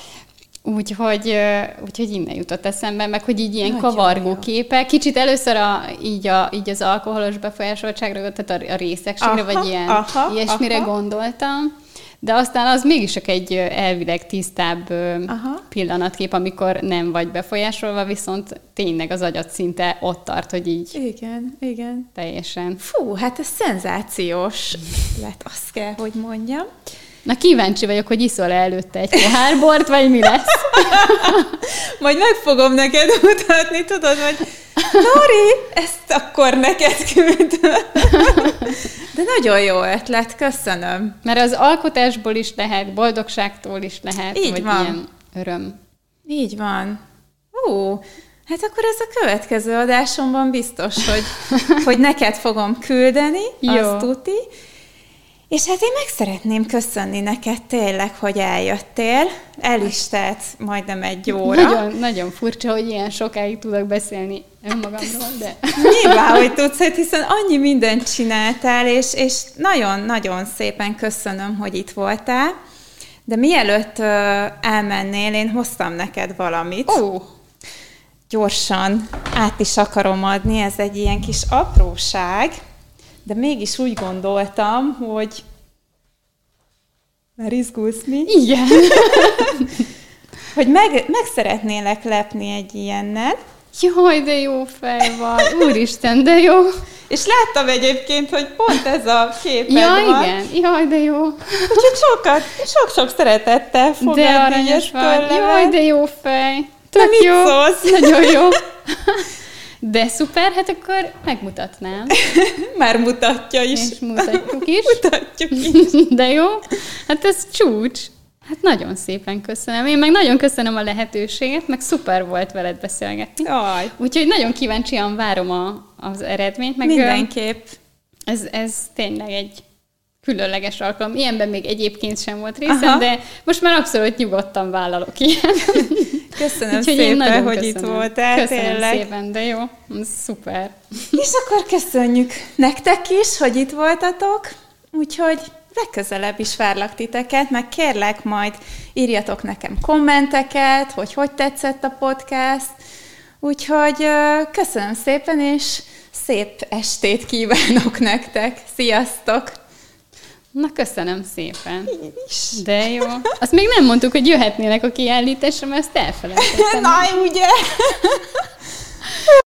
Úgyhogy, úgyhogy innen jutott eszembe, meg hogy így ilyen kavargó képek. Kicsit először a, így, a, így az alkoholos befolyásoltságra, tehát a, a részegségre, Aha, vagy ilyen aha, ilyesmire aha. gondoltam. De aztán az mégis csak egy elvileg tisztább Aha. pillanatkép, amikor nem vagy befolyásolva, viszont tényleg az agyad szinte ott tart, hogy így Igen, igen. teljesen. Fú, hát ez szenzációs lett, azt kell, hogy mondjam. Na kíváncsi vagyok, hogy iszol előtte egy pohár bort, vagy mi lesz? Majd meg fogom neked mutatni, tudod, hogy Nori, ezt akkor neked küldöm. De nagyon jó ötlet, köszönöm. Mert az alkotásból is lehet, boldogságtól is lehet, Így vagy van. ilyen öröm. Így van. Ú, Hát akkor ez a következő adásomban biztos, hogy, hogy neked fogom küldeni, Jó. azt tuti. És hát én meg szeretném köszönni neked tényleg, hogy eljöttél. El is tett majdnem egy óra. Nagyon, nagyon furcsa, hogy ilyen sokáig tudok beszélni önmagamról, de... Nyilván, hogy tudsz, hiszen annyi mindent csináltál, és, és nagyon-nagyon szépen köszönöm, hogy itt voltál. De mielőtt uh, elmennél, én hoztam neked valamit. Ó! Oh. Gyorsan át is akarom adni, ez egy ilyen kis apróság de mégis úgy gondoltam, hogy már izgulsz mi? Igen. hogy meg, meg szeretnélek lepni egy ilyennel. Jaj, de jó fej vagy. Úristen, de jó. És láttam egyébként, hogy pont ez a képed ja, van. igen. Jaj, de jó. Úgyhogy sokat, sok-sok szeretettel fogadni De aranyos vagy. Jaj, de jó fej. Tök de jó. Szólsz? Nagyon jó. De szuper, hát akkor megmutatnám. Már mutatja is. És mutatjuk is. Mutatjuk is. De jó. Hát ez csúcs. Hát nagyon szépen köszönöm. Én meg nagyon köszönöm a lehetőséget, meg szuper volt veled beszélgetni. Aj. Úgyhogy nagyon kíváncsian várom a, az eredményt. Meg Mindenképp. Ez, ez tényleg egy különleges alkalom. Ilyenben még egyébként sem volt részem, Aha. de most már abszolút nyugodtan vállalok ilyen. Köszönöm Úgyhogy szépen, hogy köszönöm. itt voltál, Köszönöm tényleg. szépen, de jó, szuper. És akkor köszönjük nektek is, hogy itt voltatok, úgyhogy legközelebb is várlak titeket, meg kérlek majd írjatok nekem kommenteket, hogy hogy tetszett a podcast, úgyhogy köszönöm szépen, és szép estét kívánok nektek. Sziasztok! Na, köszönöm szépen. Én is. De jó. Azt még nem mondtuk, hogy jöhetnének a kiállításra, mert ezt elfelejtettem. Na, ugye?